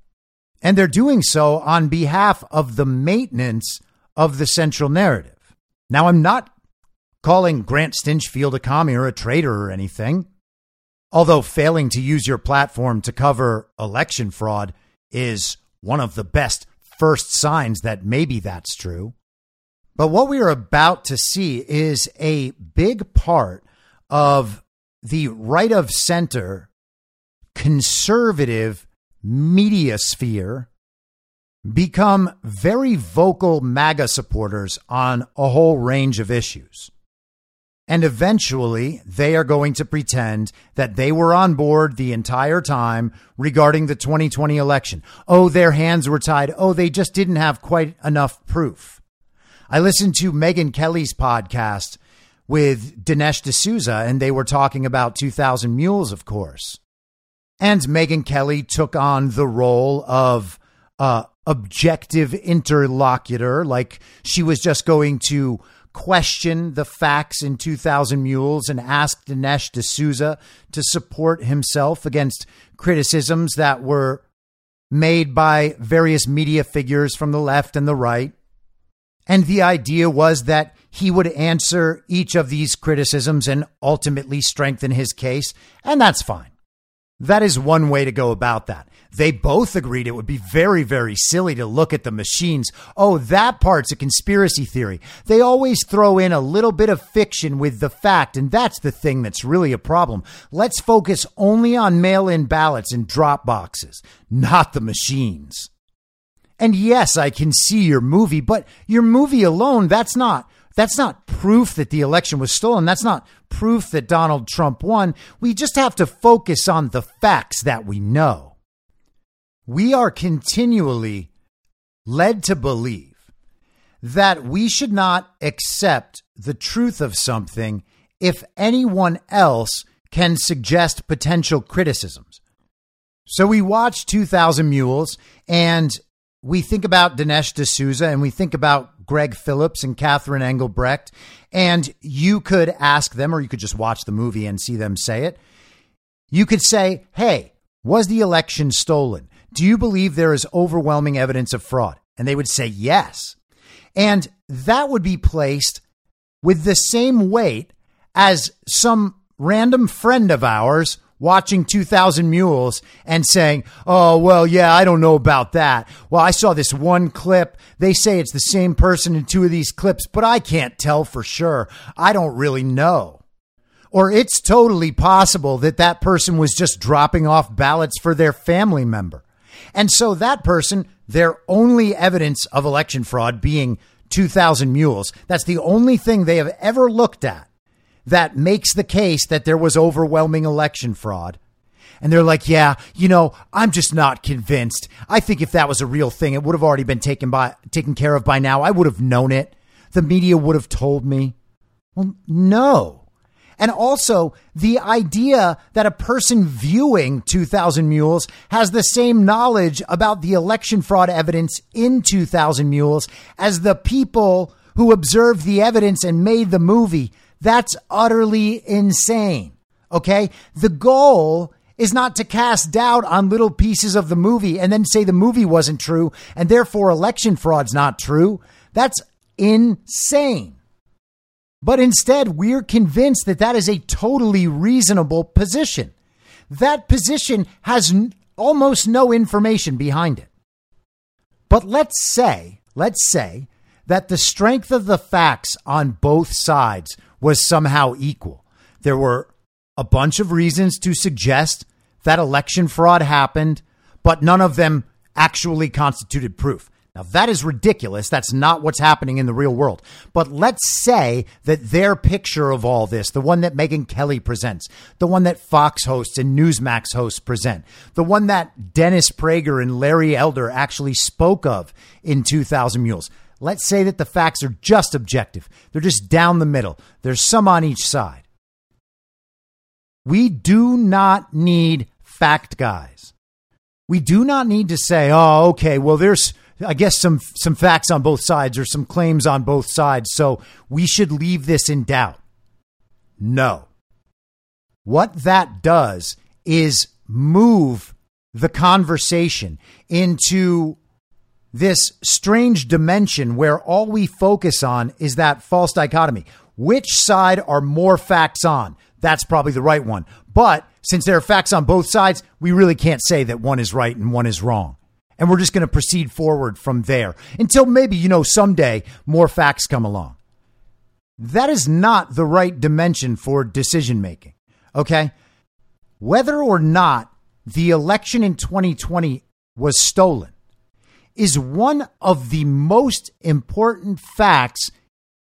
Speaker 1: And they're doing so on behalf of the maintenance of the central narrative. Now, I'm not calling Grant Stinchfield a commie or a traitor or anything, although failing to use your platform to cover election fraud is one of the best first signs that maybe that's true. But what we are about to see is a big part of the right of center conservative media sphere become very vocal MAGA supporters on a whole range of issues. And eventually, they are going to pretend that they were on board the entire time regarding the 2020 election. Oh, their hands were tied. Oh, they just didn't have quite enough proof. I listened to Megyn Kelly's podcast with Dinesh D'Souza, and they were talking about 2000 Mules, of course. And Megyn Kelly took on the role of uh, objective interlocutor, like she was just going to question the facts in 2000 Mules and ask Dinesh D'Souza to support himself against criticisms that were made by various media figures from the left and the right. And the idea was that he would answer each of these criticisms and ultimately strengthen his case. And that's fine. That is one way to go about that. They both agreed it would be very, very silly to look at the machines. Oh, that part's a conspiracy theory. They always throw in a little bit of fiction with the fact, and that's the thing that's really a problem. Let's focus only on mail in ballots and drop boxes, not the machines. And yes, I can see your movie, but your movie alone, that's not that's not proof that the election was stolen. That's not proof that Donald Trump won. We just have to focus on the facts that we know. We are continually led to believe that we should not accept the truth of something if anyone else can suggest potential criticisms. So we watch 2000 Mules and we think about Dinesh D'Souza and we think about Gregg Phillips and Catherine Engelbrecht, and you could ask them, or you could just watch the movie and see them say it. You could say, Hey, was the election stolen? Do you believe there is overwhelming evidence of fraud? And they would say yes. And that would be placed with the same weight as some random friend of ours watching 2000 Mules and saying, Oh, well, yeah, I don't know about that. Well, I saw this one clip. They say it's the same person in two of these clips, but I can't tell for sure. I don't really know. Or it's totally possible that that person was just dropping off ballots for their family member. And so that person, their only evidence of election fraud being 2000 Mules, that's the only thing they have ever looked at that makes the case that there was overwhelming election fraud. And they're like, yeah, you know, I'm just not convinced. I think if that was a real thing, it would have already been taken by taken care of by now. I would have known it. The media would have told me. Well, no. And also the idea that a person viewing 2000 Mules has the same knowledge about the election fraud evidence in 2000 Mules as the people who observed the evidence and made the movie. That's utterly insane. Okay. The goal is not to cast doubt on little pieces of the movie and then say the movie wasn't true and therefore election fraud's not true. That's insane. But instead, we're convinced that that is a totally reasonable position. That position has n- almost no information behind it. But let's say, let's say that the strength of the facts on both sides was somehow equal. There were a bunch of reasons to suggest that election fraud happened, but none of them actually constituted proof. Now, that is ridiculous. That's not what's happening in the real world. But let's say that their picture of all this, the one that Megyn Kelly presents, the one that Fox hosts and Newsmax hosts present, the one that Dennis Prager and Larry Elder actually spoke of in 2000 Mules, Let's say that the facts are just objective. They're just down the middle. There's some on each side. We do not need fact guys. We do not need to say, "Oh, okay, well there's I guess some some facts on both sides or some claims on both sides, so we should leave this in doubt." No. What that does is move the conversation into this strange dimension where all we focus on is that false dichotomy. Which side are more facts on? That's probably the right one. But since there are facts on both sides, we really can't say that one is right and one is wrong. And we're just going to proceed forward from there until maybe, you know, someday more facts come along. That is not the right dimension for decision making. Okay. Whether or not the election in 2020 was stolen is one of the most important facts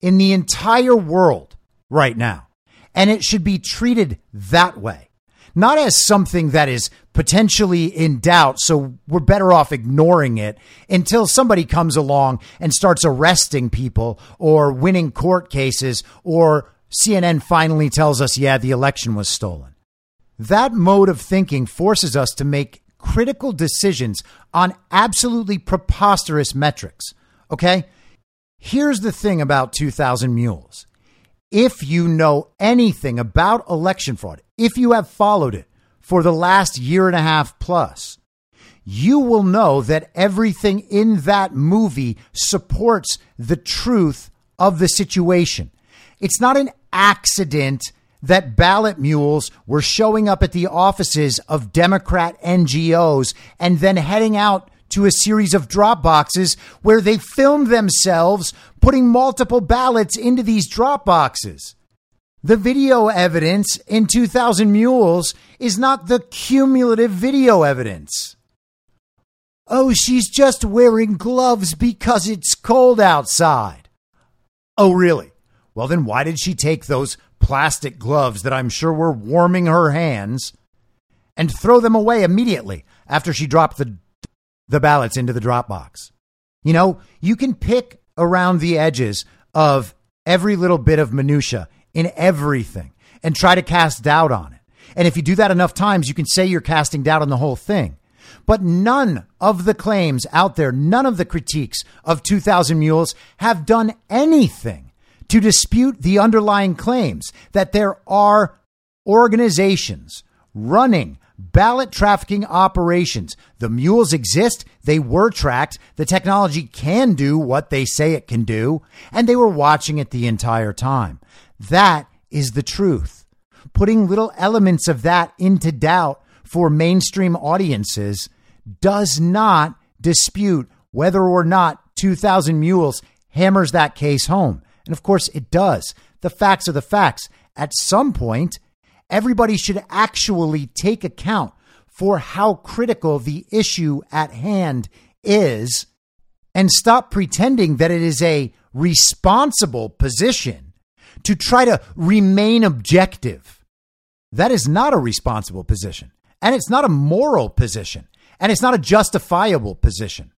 Speaker 1: in the entire world right now. And it should be treated that way, not as something that is potentially in doubt. So we're better off ignoring it until somebody comes along and starts arresting people or winning court cases or CNN finally tells us, yeah, the election was stolen. That mode of thinking forces us to make critical decisions on absolutely preposterous metrics. Okay? Here's the thing about 2000 Mules. If you know anything about election fraud, if you have followed it for the last year and a half plus, you will know that everything in that movie supports the truth of the situation. It's not an accident that ballot mules were showing up at the offices of Democrat NGOs and then heading out to a series of drop boxes where they filmed themselves putting multiple ballots into these drop boxes. The video evidence in 2000 Mules is not the cumulative video evidence. Oh, she's just wearing gloves because it's cold outside. Oh, really? Well, then why did she take those plastic gloves that I'm sure were warming her hands and throw them away immediately after she dropped the, the ballots into the drop box? You know, you can pick around the edges of every little bit of minutia in everything and try to cast doubt on it. And if you do that enough times, you can say you're casting doubt on the whole thing. But none of the claims out there, none of the critiques of 2000 Mules have done anything to dispute the underlying claims that there are organizations running ballot trafficking operations. The mules exist. They were tracked. The technology can do what they say it can do. And they were watching it the entire time. That is the truth. Putting little elements of that into doubt for mainstream audiences does not dispute whether or not 2000 Mules hammers that case home. And of course, it does. The facts are the facts. At some point, everybody should actually take account for how critical the issue at hand is and stop pretending that it is a responsible position to try to remain objective. That is not a responsible position. And it's not a moral position. And it's not a justifiable position.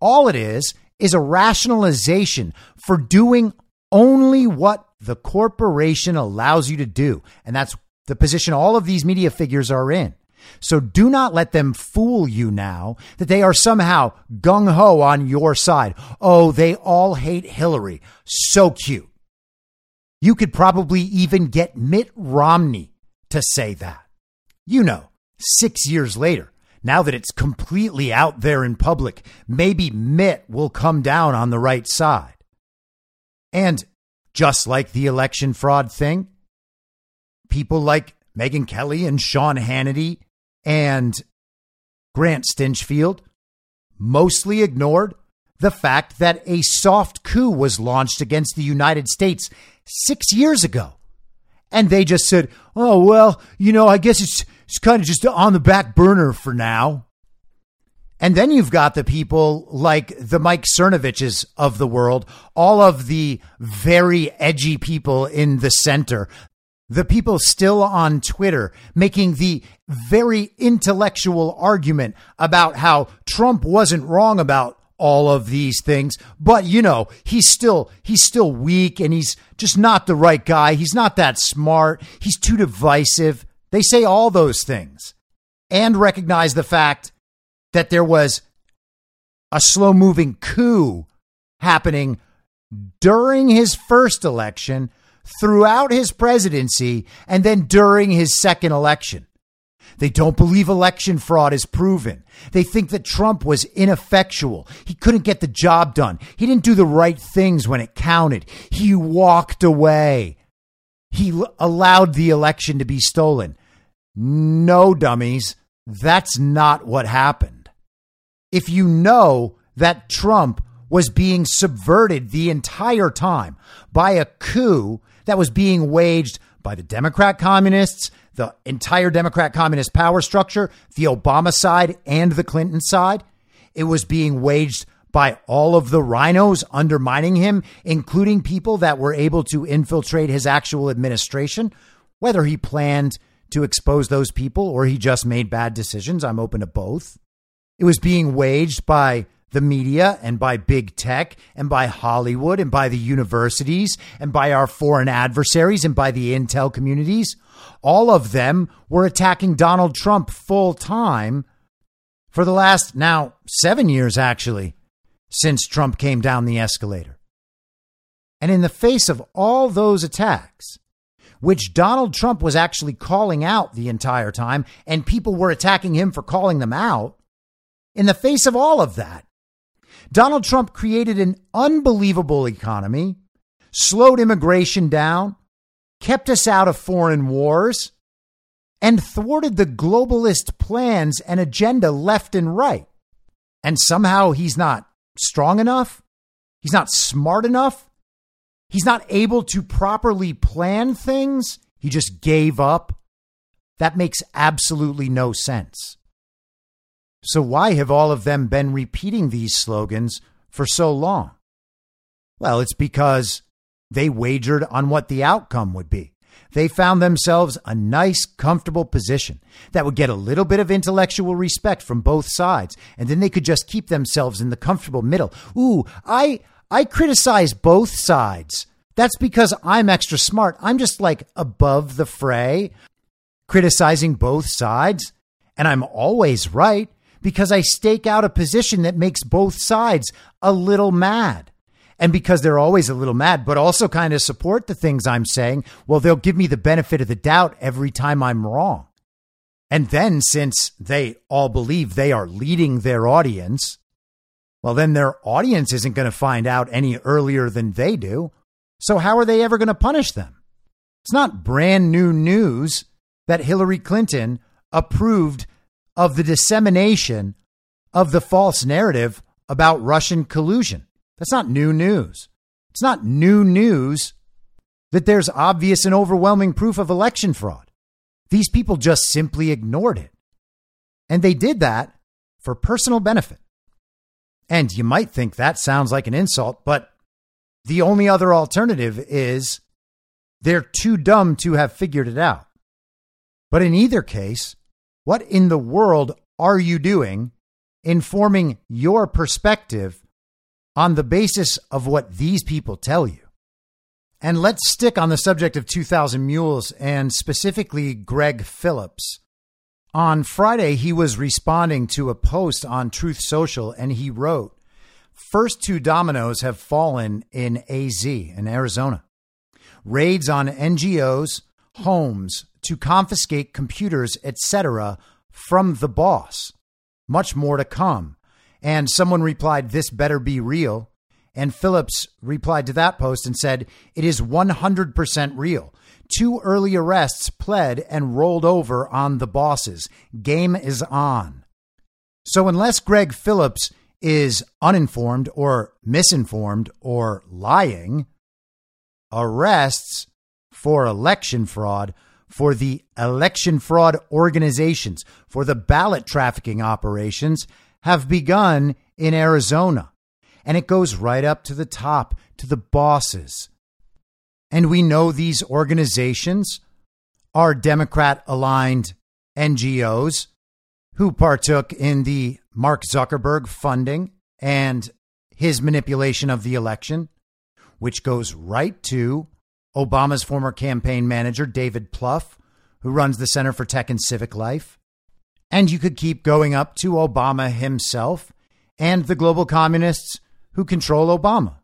Speaker 1: All it is is a rationalization for doing only what the corporation allows you to do. And that's the position all of these media figures are in. So do not let them fool you now that they are somehow gung ho on your side. Oh, they all hate Hillary. So cute. You could probably even get Mitt Romney to say that. You know, six years later, now that it's completely out there in public, maybe Mitt will come down on the right side. And just like the election fraud thing, people like Megyn Kelly and Sean Hannity and Grant Stinchfield mostly ignored the fact that a soft coup was launched against the United States six years ago. And they just said, oh, well, you know, I guess it's it's kind of just on the back burner for now. And then you've got the people like the Mike Cernoviches of the world, all of the very edgy people in the center, the people still on Twitter making the very intellectual argument about how Trump wasn't wrong about all of these things. But you know he's still he's still weak and he's just not the right guy. He's not that smart. He's too divisive. They say all those things and recognize the fact that there was a slow moving coup happening during his first election, throughout his presidency, and then during his second election. They don't believe election fraud is proven. They think that Trump was ineffectual. He couldn't get the job done. He didn't do the right things when it counted. He walked away. He allowed the election to be stolen. No, dummies, that's not what happened. If you know that Trump was being subverted the entire time by a coup that was being waged by the Democrat communists, the entire Democrat communist power structure, the Obama side and the Clinton side, it was being waged by all of the rhinos undermining him, including people that were able to infiltrate his actual administration, whether he planned to expose those people or he just made bad decisions. I'm open to both. It was being waged by the media and by big tech and by Hollywood and by the universities and by our foreign adversaries and by the intel communities. All of them were attacking Donald Trump full time for the last now seven years, actually, since Trump came down the escalator. And in the face of all those attacks, which Donald Trump was actually calling out the entire time, and people were attacking him for calling them out. In the face of all of that, Donald Trump created an unbelievable economy, slowed immigration down, kept us out of foreign wars, and thwarted the globalist plans and agenda left and right. And somehow he's not strong enough. He's not smart enough. He's not able to properly plan things. He just gave up. That makes absolutely no sense. So why have all of them been repeating these slogans for so long? Well, it's because they wagered on what the outcome would be. They found themselves a nice, comfortable position that would get a little bit of intellectual respect from both sides, and then they could just keep themselves in the comfortable middle. Ooh, I I criticize both sides. That's because I'm extra smart. I'm just like above the fray, criticizing both sides, and I'm always right because I stake out a position that makes both sides a little mad. And because they're always a little mad, but also kind of support the things I'm saying, well, they'll give me the benefit of the doubt every time I'm wrong. And then, since they all believe they are leading their audience, well, then their audience isn't going to find out any earlier than they do. So, how are they ever going to punish them? It's not brand new news that Hillary Clinton approved of the dissemination of the false narrative about Russian collusion. That's not new news. It's not new news that there's obvious and overwhelming proof of election fraud. These people just simply ignored it. And they did that for personal benefit. And you might think that sounds like an insult, but the only other alternative is they're too dumb to have figured it out. But in either case, what in the world are you doing informing your perspective on the basis of what these people tell you. And let's stick on the subject of 2000 Mules and specifically Gregg Phillips. On Friday, he was responding to a post on Truth Social and he wrote, First two dominoes have fallen in AZ, in Arizona. Raids on NGOs, homes to confiscate computers, etc., from the boss. Much more to come. And someone replied, This better be real. And Phillips replied to that post and said, It is 100% real. Two early arrests pled and rolled over on the bosses. Game is on. So, unless Gregg Phillips is uninformed or misinformed or lying, arrests for election fraud, for the election fraud organizations, for the ballot trafficking operations have begun in Arizona. And it goes right up to the top, to the bosses. And we know these organizations are Democrat aligned NGOs who partook in the Mark Zuckerberg funding and his manipulation of the election, which goes right to Obama's former campaign manager, David Plouffe, who runs the Center for Tech and Civic Life. And you could keep going up to Obama himself and the global communists who control Obama.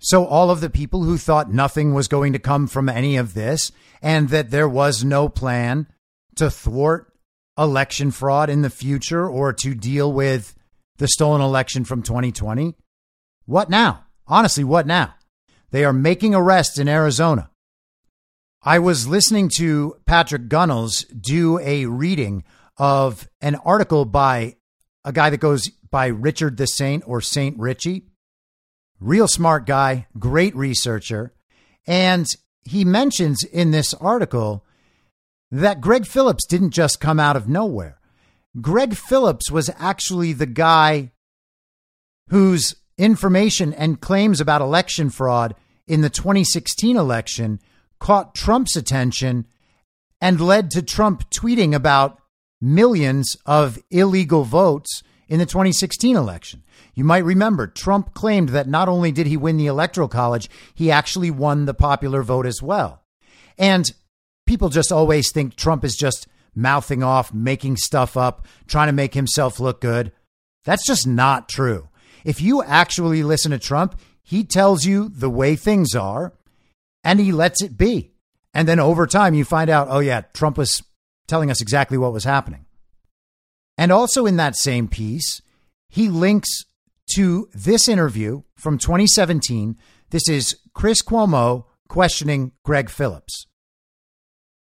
Speaker 1: So, all of the people who thought nothing was going to come from any of this and that there was no plan to thwart election fraud in the future or to deal with the stolen election from 2020, what now? Honestly, what now? They are making arrests in Arizona. I was listening to Patrick Gunnels do a reading of an article by a guy that goes by Richard the Saint or Saint Richie. Real smart guy, great researcher. And he mentions in this article that Gregg Phillips didn't just come out of nowhere. Gregg Phillips was actually the guy whose information and claims about election fraud in the 2016 election caught Trump's attention and led to Trump tweeting about millions of illegal votes in the 2016 election. You might remember Trump claimed that not only did he win the Electoral College, he actually won the popular vote as well. And people just always think Trump is just mouthing off, making stuff up, trying to make himself look good. That's just not true. If you actually listen to Trump, he tells you the way things are and he lets it be. And then over time, you find out, oh, yeah, Trump was telling us exactly what was happening. And also in that same piece, he links to this interview from 2017. This is Chris Cuomo questioning Gregg Phillips.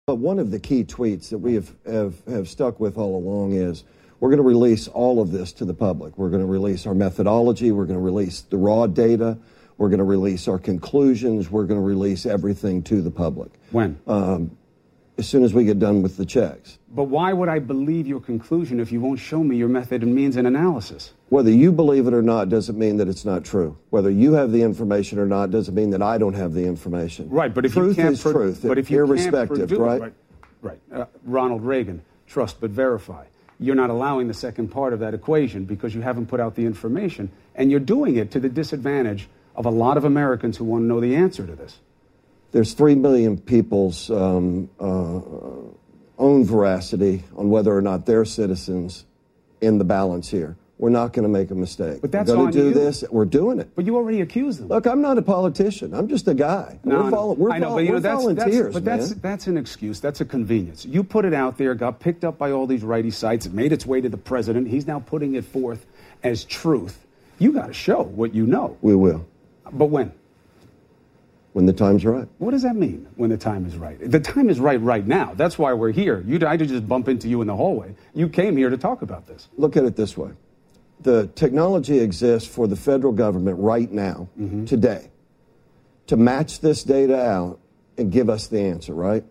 Speaker 6: But one of the key tweets that we have, have, have stuck with all along is we're going to release all of this to the public. We're going to release our methodology. We're going to release the raw data. We're going to release our conclusions. We're going to release everything to the public.
Speaker 7: When? Um,
Speaker 6: as soon as we get done with the checks.
Speaker 7: But why would I believe your conclusion if you won't show me your method and means and analysis?
Speaker 6: Whether you believe it or not doesn't mean that it's not true. Whether you have the information or not doesn't mean that I don't have the information.
Speaker 7: Right, but if
Speaker 6: truth
Speaker 7: you can't
Speaker 6: is
Speaker 7: pro-
Speaker 6: truth,
Speaker 7: but if you
Speaker 6: irrespective,
Speaker 7: can't produ-
Speaker 6: right?
Speaker 7: right, right. Uh, Ronald Reagan, trust but verify. You're not allowing the second part of that equation because you haven't put out the information, and you're doing it to the disadvantage of a lot of Americans who want to know the answer to this.
Speaker 6: There's three million people's um, uh, own veracity on whether or not they're citizens in the balance here. We're not going to make a mistake.
Speaker 7: But that's
Speaker 6: we're going to do
Speaker 7: you.
Speaker 6: this. We're doing it.
Speaker 7: But you already accused them.
Speaker 6: Look, I'm not a politician. I'm just a guy.
Speaker 7: No,
Speaker 6: we're vol- we're
Speaker 7: I know,
Speaker 6: vol-
Speaker 7: but you know
Speaker 6: we're
Speaker 7: that's,
Speaker 6: volunteers,
Speaker 7: that's but
Speaker 6: man.
Speaker 7: that's that's an excuse. That's a convenience. You put it out there, got picked up by all these righty sites, made its way to the president. He's now putting it forth as truth. You got to show what you know.
Speaker 6: we will
Speaker 7: But when?
Speaker 6: when the time's right.
Speaker 7: What does that mean when the time is right? The time is right right now. That's why we're here. You, I didn't just bump into you in the hallway. You came here to talk about this.
Speaker 6: Look at it this way: the technology exists for the federal government right now,
Speaker 7: Mm-hmm.
Speaker 6: today, to match this data out and give us the answer. Right?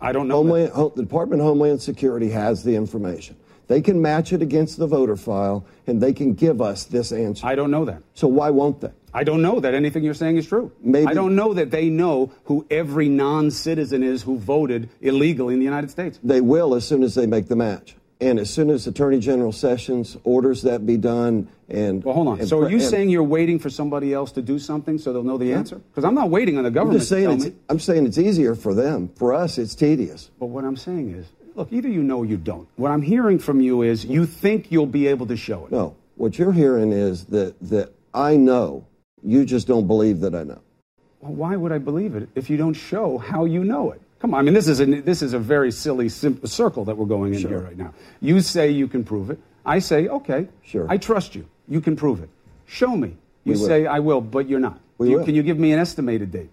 Speaker 7: I don't know.
Speaker 6: Homeland, Ho- the Department of Homeland Security has the information. They can match it against the voter file, and they can give us this answer.
Speaker 7: I don't know that.
Speaker 6: So why won't they?
Speaker 7: I don't know that anything you're saying is true.
Speaker 6: Maybe-
Speaker 7: I don't know that they know who every non-citizen is who voted illegally in the United States.
Speaker 6: They will as soon as they make the match. And as soon as Attorney General Sessions orders that be done, and
Speaker 7: Well, hold on. So are you saying you're waiting for somebody else to do something so they'll know the answer? Because I'm not waiting on the government.
Speaker 6: I'm just saying
Speaker 7: to
Speaker 6: it's,
Speaker 7: me.
Speaker 6: I'm saying it's easier for them. For us, it's tedious.
Speaker 7: But what I'm saying is, look, either you know or you don't. What I'm hearing from you is you think you'll be able to show it.
Speaker 6: No, what you're hearing is that that I know. You just don't believe that I know.
Speaker 7: Well, why would I believe it if you don't show how you know it? Come on, I mean, this is a, this is a very silly circle that we're going in
Speaker 6: Sure.
Speaker 7: here right now. You say you can prove it. I say, okay,
Speaker 6: Sure.
Speaker 7: I trust you. You can prove it. Show me. You
Speaker 6: We will.
Speaker 7: say, I will, but you're not. You-
Speaker 6: will.
Speaker 7: Can you give me an estimated date?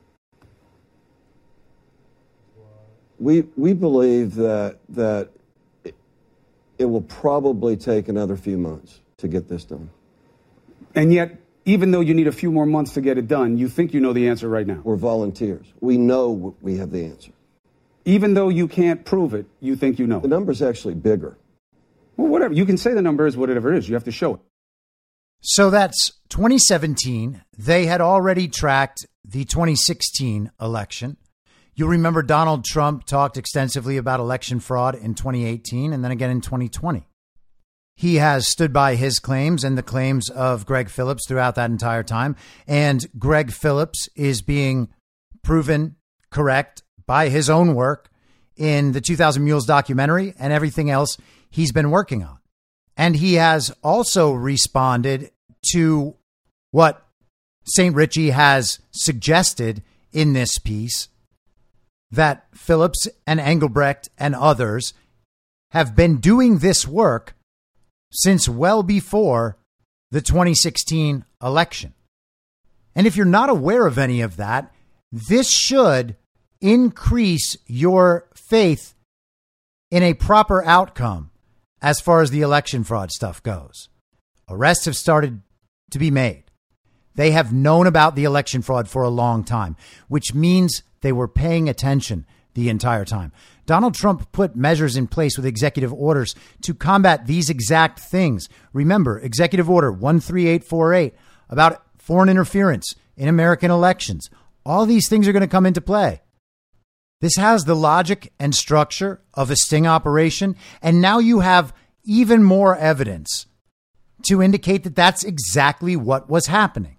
Speaker 6: We we believe that that it, it will probably take another few months to get this done.
Speaker 7: And yet, even though you need a few more months to get it done, you think you know the answer right now.
Speaker 6: We're volunteers. We know we have the answer.
Speaker 7: Even though you can't prove it, you think you know.
Speaker 6: The number's actually bigger.
Speaker 7: Well, whatever. You can say the number is whatever it is. You have to show it.
Speaker 1: So that's 2017. They had already tracked the 2016 election. You'll remember Donald Trump talked extensively about election fraud in 2018 and then again in 2020. He has stood by his claims and the claims of Gregg Phillips throughout that entire time. And Gregg Phillips is being proven correct by his own work in the 2000 Mules documentary and everything else he's been working on. And he has also responded to what St. Ritchie has suggested in this piece that Phillips and Engelbrecht and others have been doing this work since well before the 2016 election. And if you're not aware of any of that, this should increase your faith in a proper outcome as far as the election fraud stuff goes. Arrests have started to be made. They have known about the election fraud for a long time, which means they were paying attention the entire time. Donald Trump put measures in place with executive orders to combat these exact things. Remember, Executive Order 13848 about foreign interference in American elections. All these things are going to come into play. This has the logic and structure of a sting operation, and now you have even more evidence to indicate that that's exactly what was happening.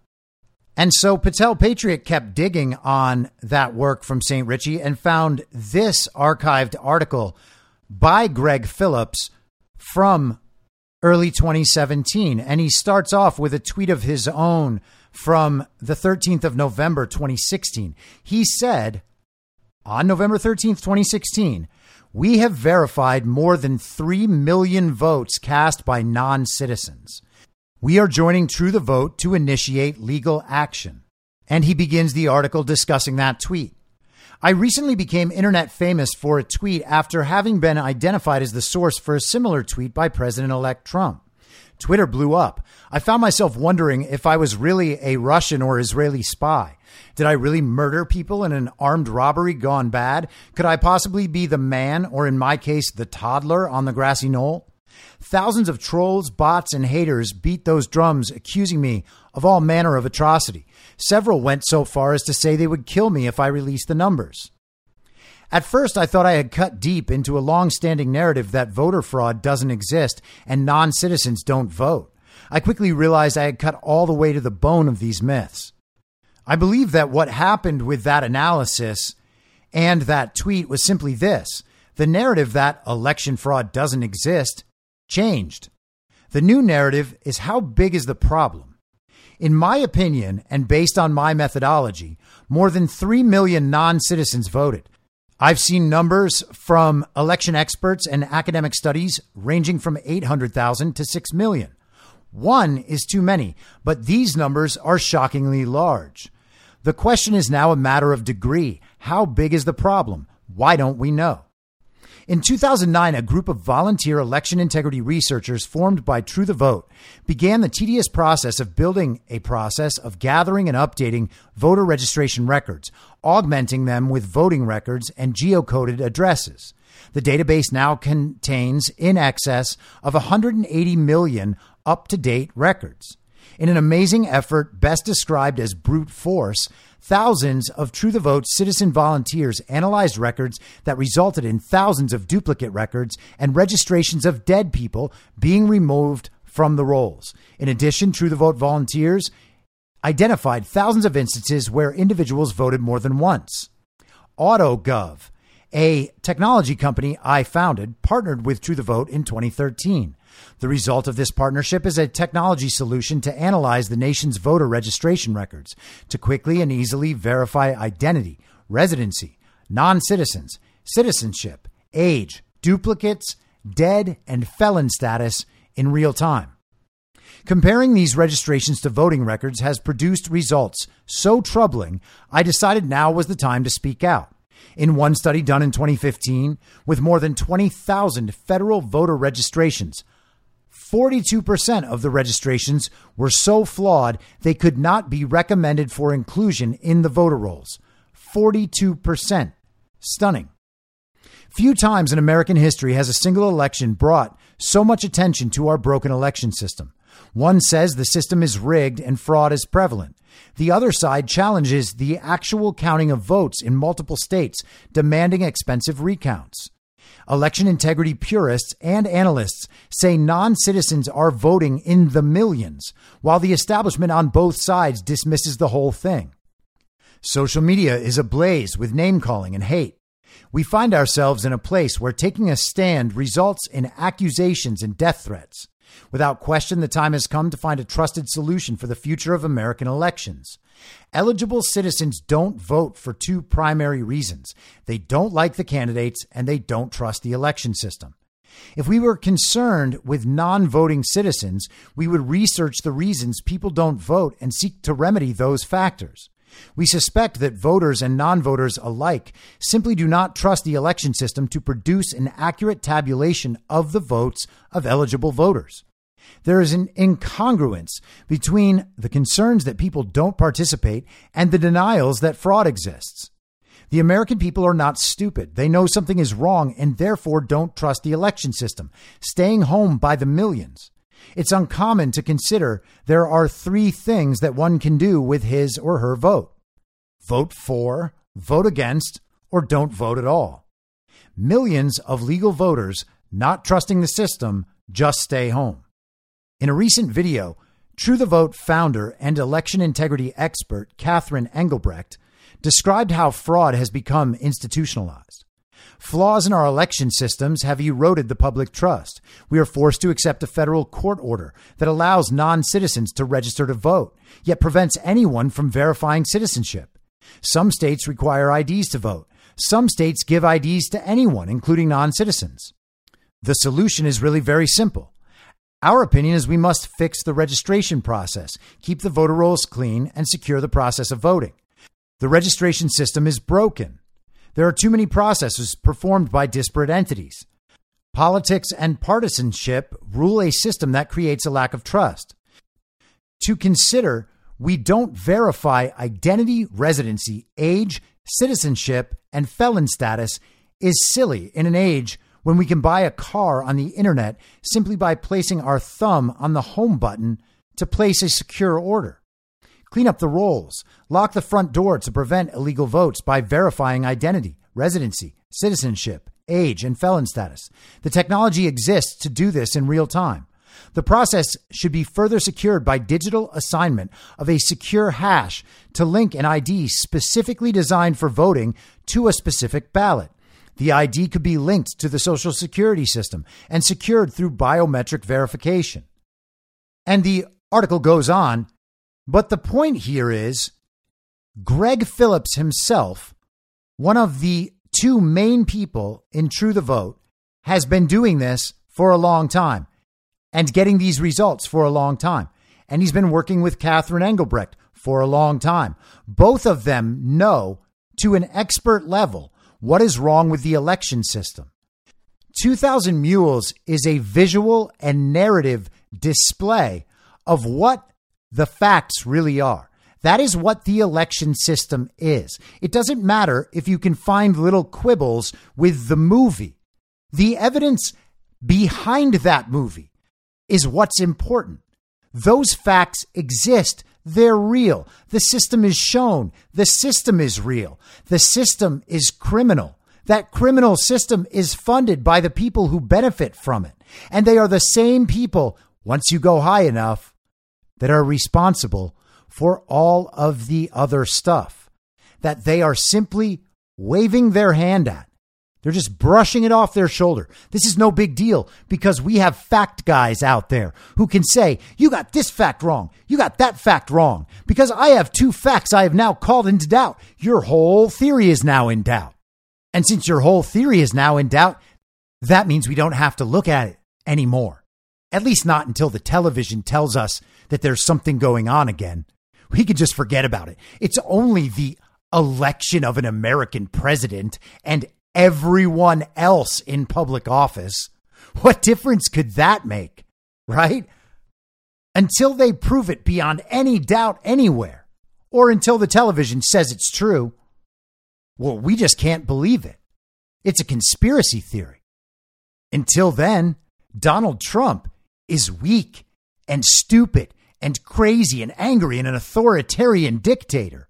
Speaker 1: And so Patel Patriot kept digging on that work from St. Ritchie and found this archived article by Gregg Phillips from early 2017. And he starts off with a tweet of his own from the 13th of November 2016. He said, on November 13th, 2016, we have verified more than 3 million votes cast by non citizens. We are joining True the Vote to initiate legal action. And he begins the article discussing that tweet. I recently became internet famous for a tweet after having been identified as the source for a similar tweet by President elect Trump. Twitter blew up. I found myself wondering if I was really a Russian or Israeli spy. Did I really murder people in an armed robbery gone bad? Could I possibly be the man, or in my case, the toddler on the grassy knoll? Thousands of trolls, bots, and haters beat those drums, accusing me of all manner of atrocity. Several went so far as to say they would kill me if I released the numbers. At first, I thought I had cut deep into a long standing narrative that voter fraud doesn't exist and non citizens don't vote. I quickly realized I had cut all the way to the bone of these myths. I believe that what happened with that analysis and that tweet was simply this the narrative that election fraud doesn't exist changed. The new narrative is how big is the problem? In my opinion, and based on my methodology, more than 3 million non citizens voted. I've seen numbers from election experts and academic studies ranging from 800,000 to 6 million. One is too many, but these numbers are shockingly large. The question is now a matter of degree. How big is the problem? Why don't we know? In 2009, a group of volunteer election integrity researchers formed by True the Vote began the tedious process of building a process of gathering and updating voter registration records, augmenting them with voting records and geocoded addresses. The database now contains in excess of 180 million up to date records. In an amazing effort best described as brute force, Thousands of True the Vote citizen volunteers analyzed records that resulted in thousands of duplicate records and registrations of dead people being removed from the rolls. In addition, True the Vote volunteers identified thousands of instances where individuals voted more than once. AutoGov, a technology company I founded, partnered with True the Vote in 2013. The result of this partnership is a technology solution to analyze the nation's voter registration records to quickly and easily verify identity, residency, non citizens, citizenship, age, duplicates, dead, and felon status in real time. Comparing these registrations to voting records has produced results so troubling, I decided now was the time to speak out. In one study done in 2015, with more than 20,000 federal voter registrations, 42% of the registrations were so flawed they could not be recommended for inclusion in the voter rolls. 42%. Stunning. Few times in American history has a single election brought so much attention to our broken election system. One says the system is rigged and fraud is prevalent. The other side challenges the actual counting of votes in multiple states, demanding expensive recounts. Election integrity purists and analysts say non citizens are voting in the millions, while the establishment on both sides dismisses the whole thing. Social media is ablaze with name calling and hate. We find ourselves in a place where taking a stand results in accusations and death threats. Without question, the time has come to find a trusted solution for the future of American elections. Eligible citizens don't vote for two primary reasons they don't like the candidates and they don't trust the election system. If we were concerned with non voting citizens, we would research the reasons people don't vote and seek to remedy those factors. We suspect that voters and non voters alike simply do not trust the election system to produce an accurate tabulation of the votes of eligible voters. There is an incongruence between the concerns that people don't participate and the denials that fraud exists. The American people are not stupid. They know something is wrong and therefore don't trust the election system, staying home by the millions. It's uncommon to consider there are three things that one can do with his or her vote vote for, vote against, or don't vote at all. Millions of legal voters not trusting the system just stay home. In a recent video, True the Vote founder and election integrity expert Catherine Engelbrecht described how fraud has become institutionalized. Flaws in our election systems have eroded the public trust. We are forced to accept a federal court order that allows non citizens to register to vote, yet prevents anyone from verifying citizenship. Some states require IDs to vote. Some states give IDs to anyone, including non citizens. The solution is really very simple our opinion is we must fix the registration process, keep the voter rolls clean, and secure the process of voting. The registration system is broken. There are too many processes performed by disparate entities. Politics and partisanship rule a system that creates a lack of trust. To consider, we don't verify identity, residency, age, citizenship, and felon status is silly in an age when we can buy a car on the internet simply by placing our thumb on the home button to place a secure order. Clean up the rolls. Lock the front door to prevent illegal votes by verifying identity, residency, citizenship, age, and felon status. The technology exists to do this in real time. The process should be further secured by digital assignment of a secure hash to link an ID specifically designed for voting to a specific ballot. The ID could be linked to the Social Security system and secured through biometric verification. And the article goes on, but the point here is Gregg Phillips himself, one of the two main people in True the Vote, has been doing this for a long time and getting these results for a long time. And he's been working with Catherine Engelbrecht for a long time. Both of them know to an expert level what is wrong with the election system. 2000 Mules is a visual and narrative display of what the facts really are. That is what the election system is. It doesn't matter if you can find little quibbles with the movie. The evidence behind that movie is what's important. Those facts exist. They're real. The system is shown. The system is real. The system is criminal. That criminal system is funded by the people who benefit from it. And they are the same people, once you go high enough, that are responsible for all of the other stuff that they are simply waving their hand at. They're just brushing it off their shoulder. This is no big deal because we have fact guys out there who can say, You got this fact wrong. You got that fact wrong. Because I have two facts I have now called into doubt. Your whole theory is now in doubt. And since your whole theory is now in doubt, that means we don't have to look at it anymore. At least not until the television tells us that there's something going on again. We could just forget about it. It's only the election of an American president and everyone else in public office. What difference could that make? Right? Until they prove it beyond any doubt anywhere, or until the television says it's true, well, we just can't believe it. It's a conspiracy theory. Until then, Donald Trump is weak and stupid and crazy and angry and an authoritarian dictator.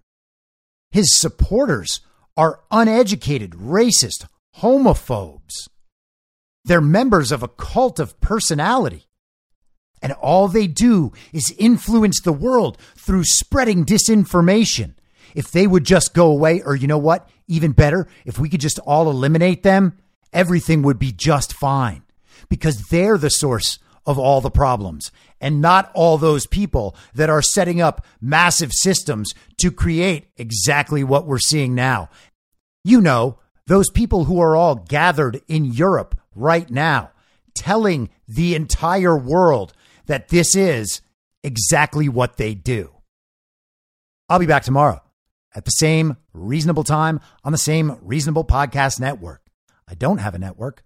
Speaker 1: His supporters are uneducated, racist, homophobes. They're members of a cult of personality. And all they do is influence the world through spreading disinformation. If they would just go away, or you know what? Even better, if we could just all eliminate them, everything would be just fine because they're the source of all the problems and not all those people that are setting up massive systems to create exactly what we're seeing now. You know, those people who are all gathered in Europe right now, telling the entire world that this is exactly what they do. I'll be back tomorrow at the same reasonable time on the same reasonable podcast network. I don't have a network.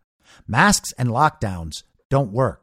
Speaker 1: Masks and lockdowns don't work.